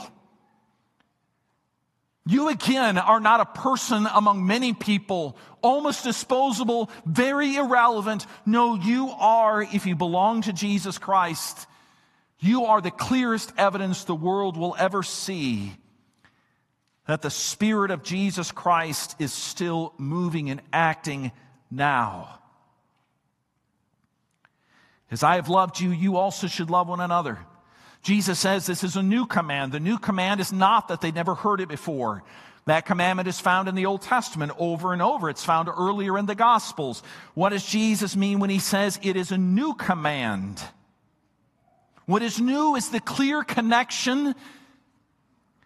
You again are not a person among many people, almost disposable, very irrelevant. No, you are, if you belong to Jesus Christ, you are the clearest evidence the world will ever see that the Spirit of Jesus Christ is still moving and acting now. As I have loved you, you also should love one another. Jesus says this is a new command. The new command is not that they never heard it before. That commandment is found in the Old Testament over and over. It's found earlier in the Gospels. What does Jesus mean when he says it is a new command? What is new is the clear connection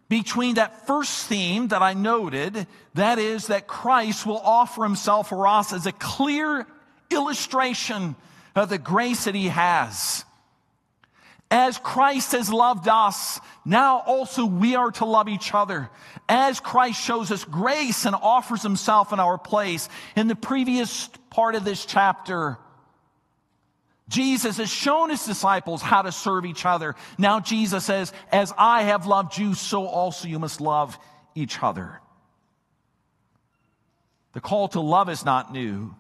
between that first theme that I noted, that is, that Christ will offer himself for us as a clear illustration of the grace that he has. As Christ has loved us, now also we are to love each other. As Christ shows us grace and offers himself in our place. In the previous part of this chapter, Jesus has shown his disciples how to serve each other. Now Jesus says, as I have loved you, so also you must love each other. The call to love is not new.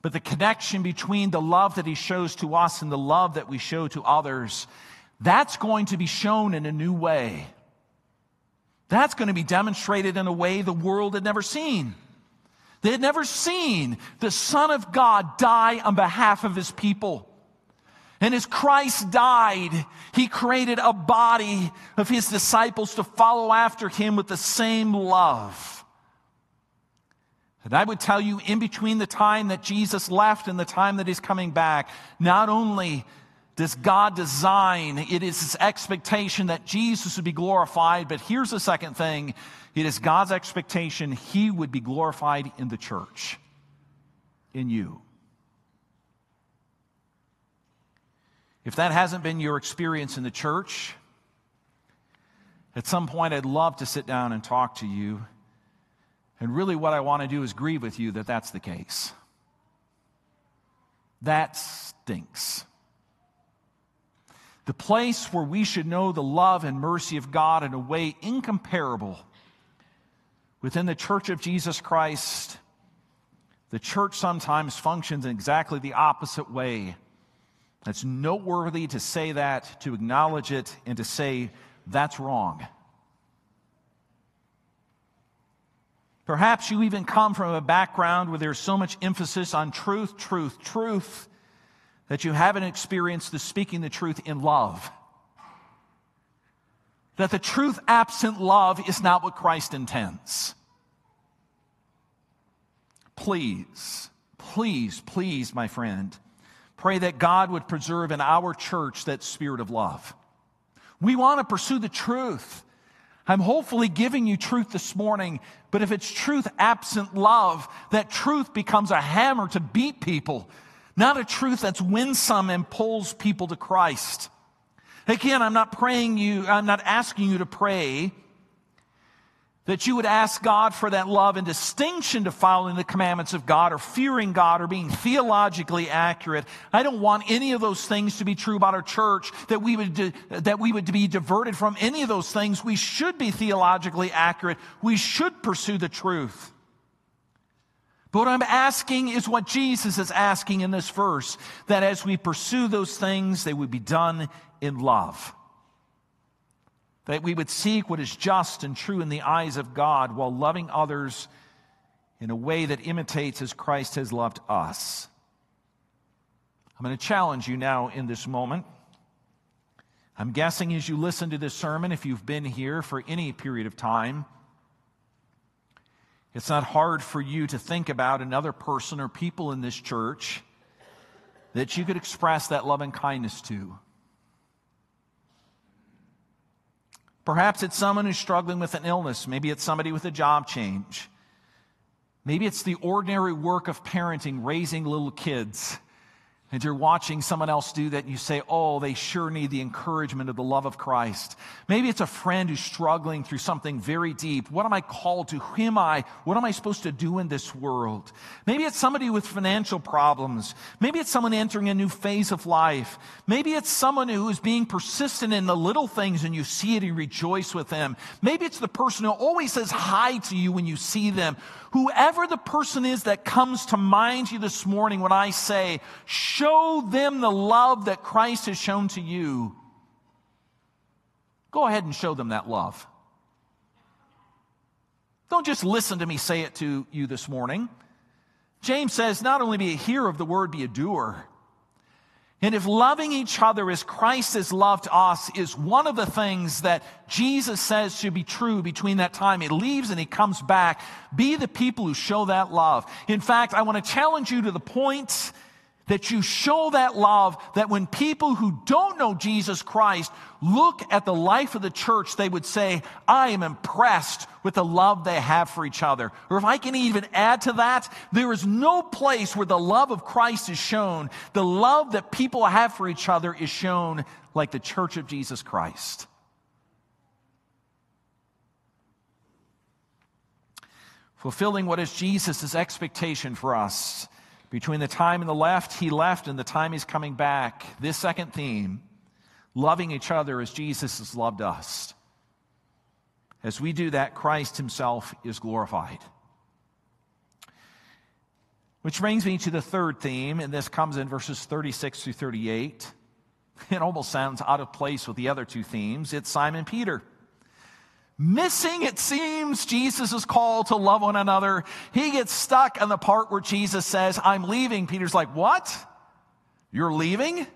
But the connection between the love that he shows to us and the love that we show to others, That's going to be shown in a new way. That's going to be demonstrated in a way the world had never seen. They had never seen the Son of God die on behalf of his people. And as Christ died, he created a body of his disciples to follow after him with the same love. And I would tell you, in between the time that Jesus left and the time that he's coming back, not only does God design, it is his expectation that Jesus would be glorified, but here's the second thing it is God's expectation he would be glorified in the church, in you. If that hasn't been your experience in the church, at some point I'd love to sit down and talk to you. And really, what I want to do is grieve with you that that's the case. That stinks. The place where we should know the love and mercy of God in a way incomparable within the church of Jesus Christ, the church sometimes functions in exactly the opposite way. It's noteworthy to say that, to acknowledge it, and to say that's wrong. Perhaps you even come from a background where there's so much emphasis on truth, truth, truth, that you haven't experienced the speaking the truth in love. That the truth absent love is not what Christ intends. Please, please, please, my friend, Pray that God would preserve in our church that spirit of love. We want to pursue the truth. I'm hopefully giving you truth this morning, but if it's truth absent love, that truth becomes a hammer to beat people, not a truth that's winsome and pulls people to Christ. Again, I'm not praying you, I'm not asking you to pray that you would ask God for that love in distinction to following the commandments of God or fearing God or being theologically accurate. I don't want any of those things to be true about our church, that we would, that we would be diverted from any of those things. We should be theologically accurate. We should pursue the truth. But what I'm asking is what Jesus is asking in this verse, that as we pursue those things, they would be done in love that we would seek what is just and true in the eyes of God while loving others in a way that imitates as Christ has loved us. I'm going to challenge you now in this moment. I'm guessing as you listen to this sermon, if you've been here for any period of time, it's not hard for you to think about another person or people in this church that you could express that love and kindness to. Perhaps it's someone who's struggling with an illness. Maybe it's somebody with a job change. Maybe it's the ordinary work of parenting, raising little kids and you're watching someone else do that and you say, oh, they sure need the encouragement of the love of Christ. Maybe it's a friend who's struggling through something very deep. What am I called to? Who am I? What am I supposed to do in this world? Maybe it's somebody with financial problems. Maybe it's someone entering a new phase of life. Maybe it's someone who is being persistent in the little things and you see it and rejoice with them. Maybe it's the person who always says hi to you when you see them. Whoever the person is that comes to mind you this morning when I say, show them the love that Christ has shown to you, go ahead and show them that love. Don't just listen to me say it to you this morning. James says, not only be a hearer of the word, be a doer. And if loving each other as Christ has loved us is one of the things that Jesus says should be true between that time he leaves and he comes back, be the people who show that love. In fact, I want to challenge you to the point that you show that love that when people who don't know Jesus Christ look at the life of the church, they would say, I am impressed with the love they have for each other. Or if I can even add to that, there is no place where the love of Christ is shown, the love that people have for each other is shown like the church of Jesus Christ. Fulfilling what is Jesus' expectation for us between the time in the left he left and the time he's coming back. This second theme, loving each other as Jesus has loved us. As we do that, Christ himself is glorified. Which brings me to the third theme, and this comes in verses 36 through 38. It almost sounds out of place with the other two themes. It's Simon Peter. Missing, it seems, Jesus' call to love one another. He gets stuck on the part where Jesus says, I'm leaving. Peter's like, What? You're leaving?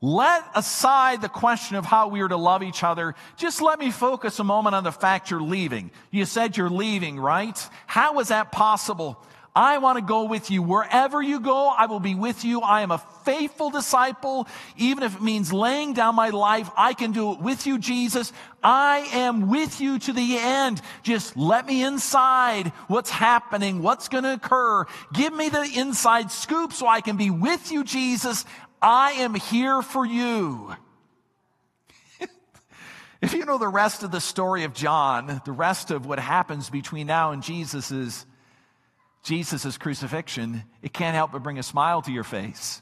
Let aside the question of how we are to love each other. Just let me focus a moment on the fact you're leaving. You said you're leaving, right? How is that possible? I want to go with you. Wherever you go, I will be with you. I am a faithful disciple. Even if it means laying down my life, I can do it with you, Jesus. I am with you to the end. Just let me inside what's happening, what's going to occur. Give me the inside scoop so I can be with you, Jesus. I am here for you. if you know the rest of the story of John, the rest of what happens between now and Jesus' Jesus' crucifixion, it can't help but bring a smile to your face.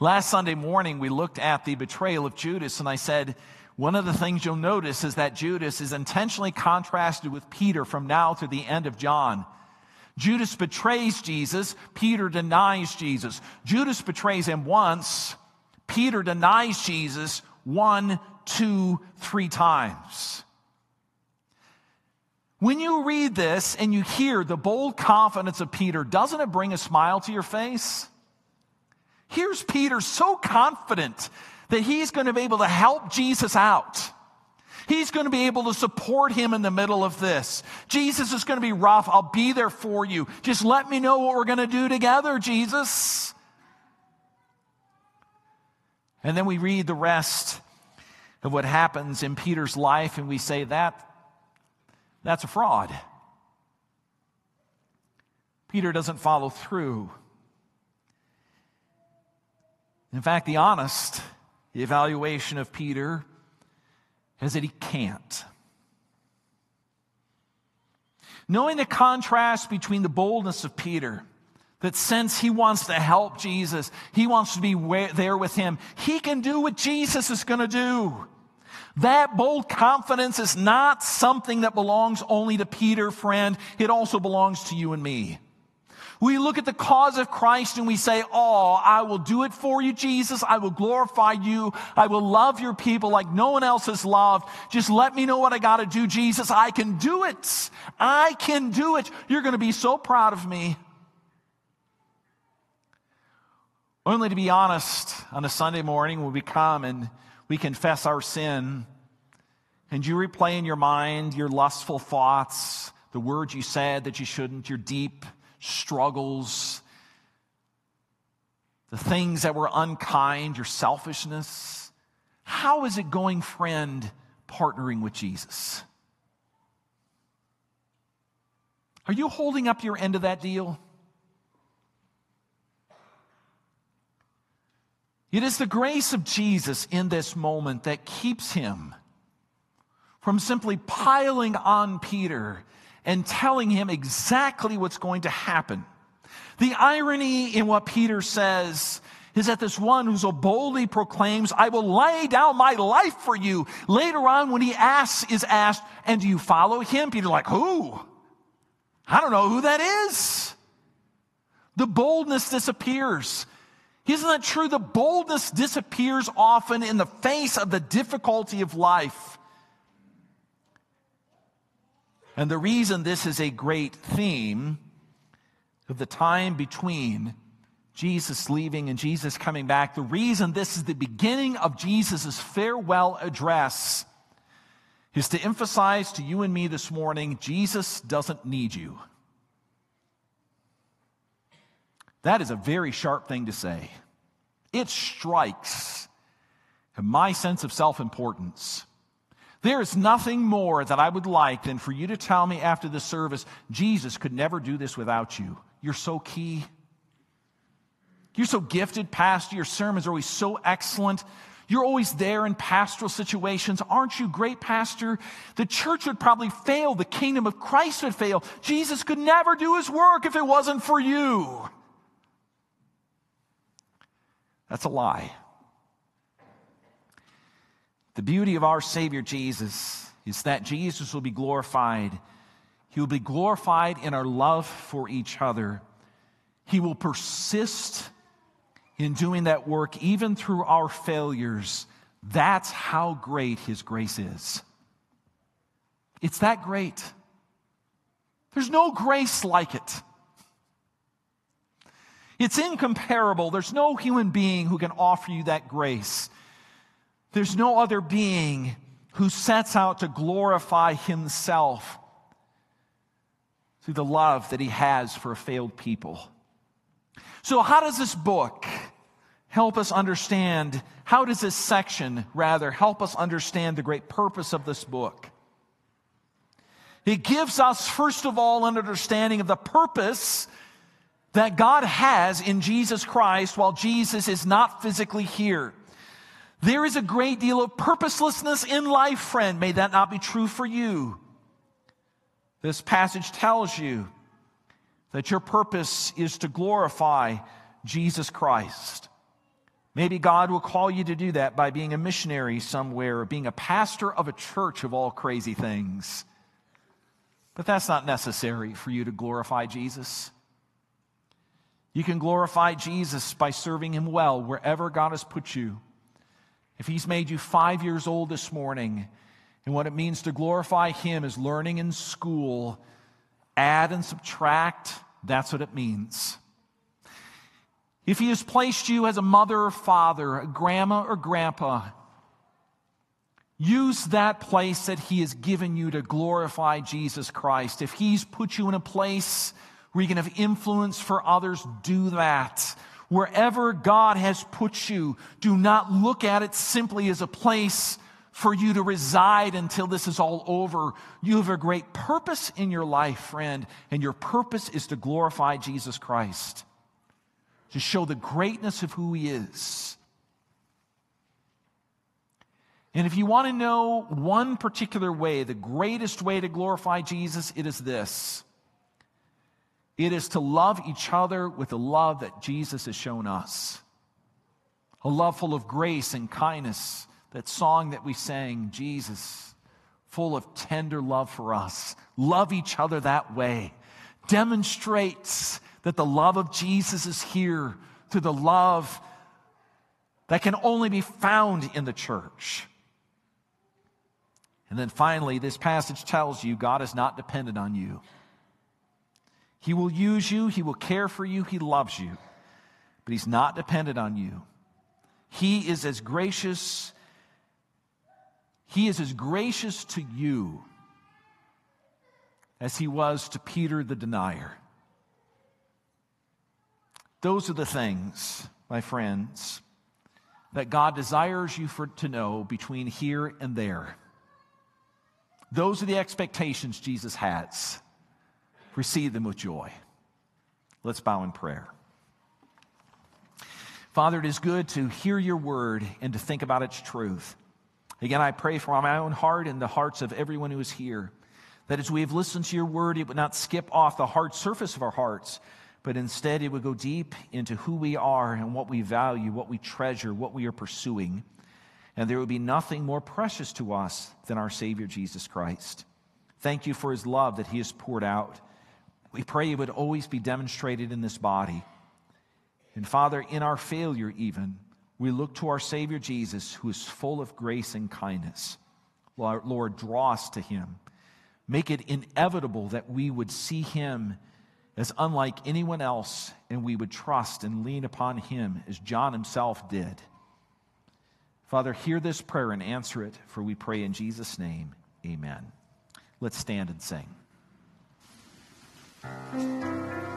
Last Sunday morning, we looked at the betrayal of Judas, and I said, one of the things you'll notice is that Judas is intentionally contrasted with Peter from now to the end of John. Judas betrays Jesus, Peter denies Jesus. Judas betrays him once, Peter denies Jesus one, two, three times. When you read this and you hear the bold confidence of Peter, doesn't it bring a smile to your face? Here's Peter so confident that he's going to be able to help Jesus out. He's going to be able to support him in the middle of this. Jesus is going to be rough. I'll be there for you. Just let me know what we're going to do together, Jesus. And then we read the rest of what happens in Peter's life, and we say that that's a fraud. Peter doesn't follow through. In fact, the honest evaluation of Peter is that he can't. Knowing the contrast between the boldness of Peter, that since he wants to help Jesus, he wants to be there with him, he can do what Jesus is going to do. That bold confidence is not something that belongs only to Peter, friend. It also belongs to you and me. We look at the cause of Christ and we say, Oh, I will do it for you, Jesus. I will glorify you. I will love your people like no one else has loved. Just let me know what I got to do, Jesus. I can do it. I can do it. You're going to be so proud of me. Only to be honest, on a Sunday morning when we come and we confess our sin, and you replay in your mind your lustful thoughts, the words you said that you shouldn't, your deep struggles, the things that were unkind, your selfishness. How is it going, friend, partnering with Jesus? Are you holding up your end of that deal? It is the grace of Jesus in this moment that keeps him from simply piling on Peter and telling him exactly what's going to happen. The irony in what Peter says is that this one who so boldly proclaims, I will lay down my life for you. Later on, when he asks, is asked, and do you follow him? Peter like, who? I don't know who that is. The boldness disappears. Isn't that true? The boldness disappears often in the face of the difficulty of life. And the reason this is a great theme of the time between Jesus leaving and Jesus coming back, the reason this is the beginning of Jesus' farewell address is to emphasize to you and me this morning Jesus doesn't need you. That is a very sharp thing to say. It strikes my sense of self importance. There is nothing more that I would like than for you to tell me after the service, Jesus could never do this without you. You're so key. You're so gifted, Pastor. Your sermons are always so excellent. You're always there in pastoral situations. Aren't you great, Pastor? The church would probably fail. The kingdom of Christ would fail. Jesus could never do his work if it wasn't for you. That's a lie. The beauty of our Savior Jesus is that Jesus will be glorified. He will be glorified in our love for each other. He will persist in doing that work, even through our failures. That's how great His grace is. It's that great. There's no grace like it. It's incomparable. There's no human being who can offer you that grace. There's no other being who sets out to glorify himself through the love that he has for a failed people. So, how does this book help us understand? How does this section, rather, help us understand the great purpose of this book? It gives us, first of all, an understanding of the purpose that God has in Jesus Christ while Jesus is not physically here. There is a great deal of purposelessness in life, friend. May that not be true for you. This passage tells you that your purpose is to glorify Jesus Christ. Maybe God will call you to do that by being a missionary somewhere or being a pastor of a church of all crazy things. But that's not necessary for you to glorify Jesus. You can glorify Jesus by serving him well wherever God has put you. If he's made you five years old this morning, and what it means to glorify him is learning in school, add and subtract, that's what it means. If he has placed you as a mother or father, a grandma or grandpa, use that place that he has given you to glorify Jesus Christ. If he's put you in a place where you can have influence for others, do that. Wherever God has put you, do not look at it simply as a place for you to reside until this is all over. You have a great purpose in your life, friend, and your purpose is to glorify Jesus Christ, to show the greatness of who He is. And if you want to know one particular way, the greatest way to glorify Jesus, it is this it is to love each other with the love that Jesus has shown us. A love full of grace and kindness. That song that we sang, Jesus, full of tender love for us. Love each other that way. Demonstrates that the love of Jesus is here through the love that can only be found in the church. And then finally, this passage tells you God is not dependent on you. He will use you, He will care for you, He loves you, but He's not dependent on you. He is as gracious, He is as gracious to you as He was to Peter the denier. Those are the things, my friends, that God desires you for, to know between here and there. Those are the expectations Jesus has receive them with joy. Let's bow in prayer. Father, it is good to hear your word and to think about its truth. Again, I pray for my own heart and the hearts of everyone who is here that as we have listened to your word, it would not skip off the hard surface of our hearts, but instead it would go deep into who we are and what we value, what we treasure, what we are pursuing. And there would be nothing more precious to us than our Savior Jesus Christ. Thank you for his love that he has poured out. We pray it would always be demonstrated in this body. And Father, in our failure, even, we look to our Savior Jesus, who is full of grace and kindness. Lord, draw us to him. Make it inevitable that we would see him as unlike anyone else, and we would trust and lean upon him as John himself did. Father, hear this prayer and answer it, for we pray in Jesus' name. Amen. Let's stand and sing. Thank you.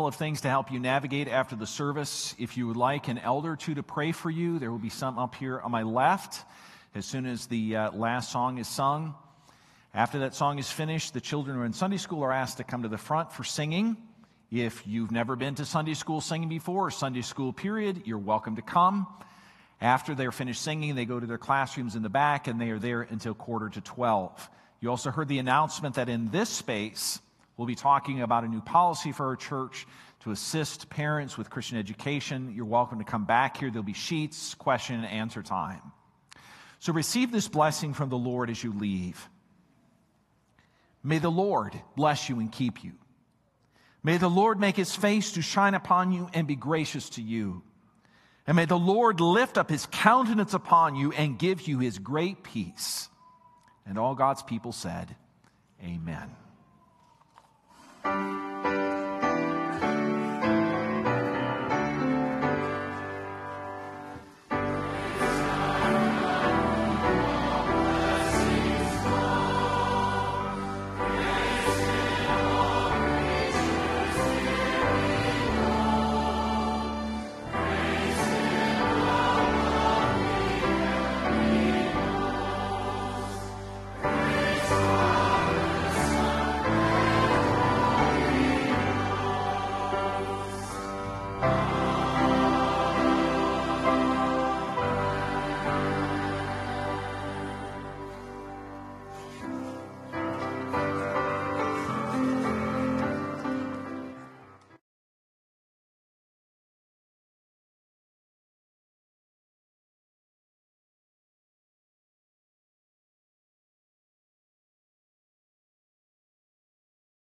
Couple of things to help you navigate after the service. If you would like an elder two to pray for you, there will be some up here on my left as soon as the uh, last song is sung. After that song is finished, the children who are in Sunday school are asked to come to the front for singing. If you've never been to Sunday school singing before, or Sunday school period, you're welcome to come. After they're finished singing, they go to their classrooms in the back and they are there until quarter to 12. You also heard the announcement that in this space, We'll be talking about a new policy for our church to assist parents with Christian education. You're welcome to come back here. There'll be sheets, question and answer time. So receive this blessing from the Lord as you leave. May the Lord bless you and keep you. May the Lord make his face to shine upon you and be gracious to you. And may the Lord lift up his countenance upon you and give you his great peace. And all God's people said, Amen. Thank you.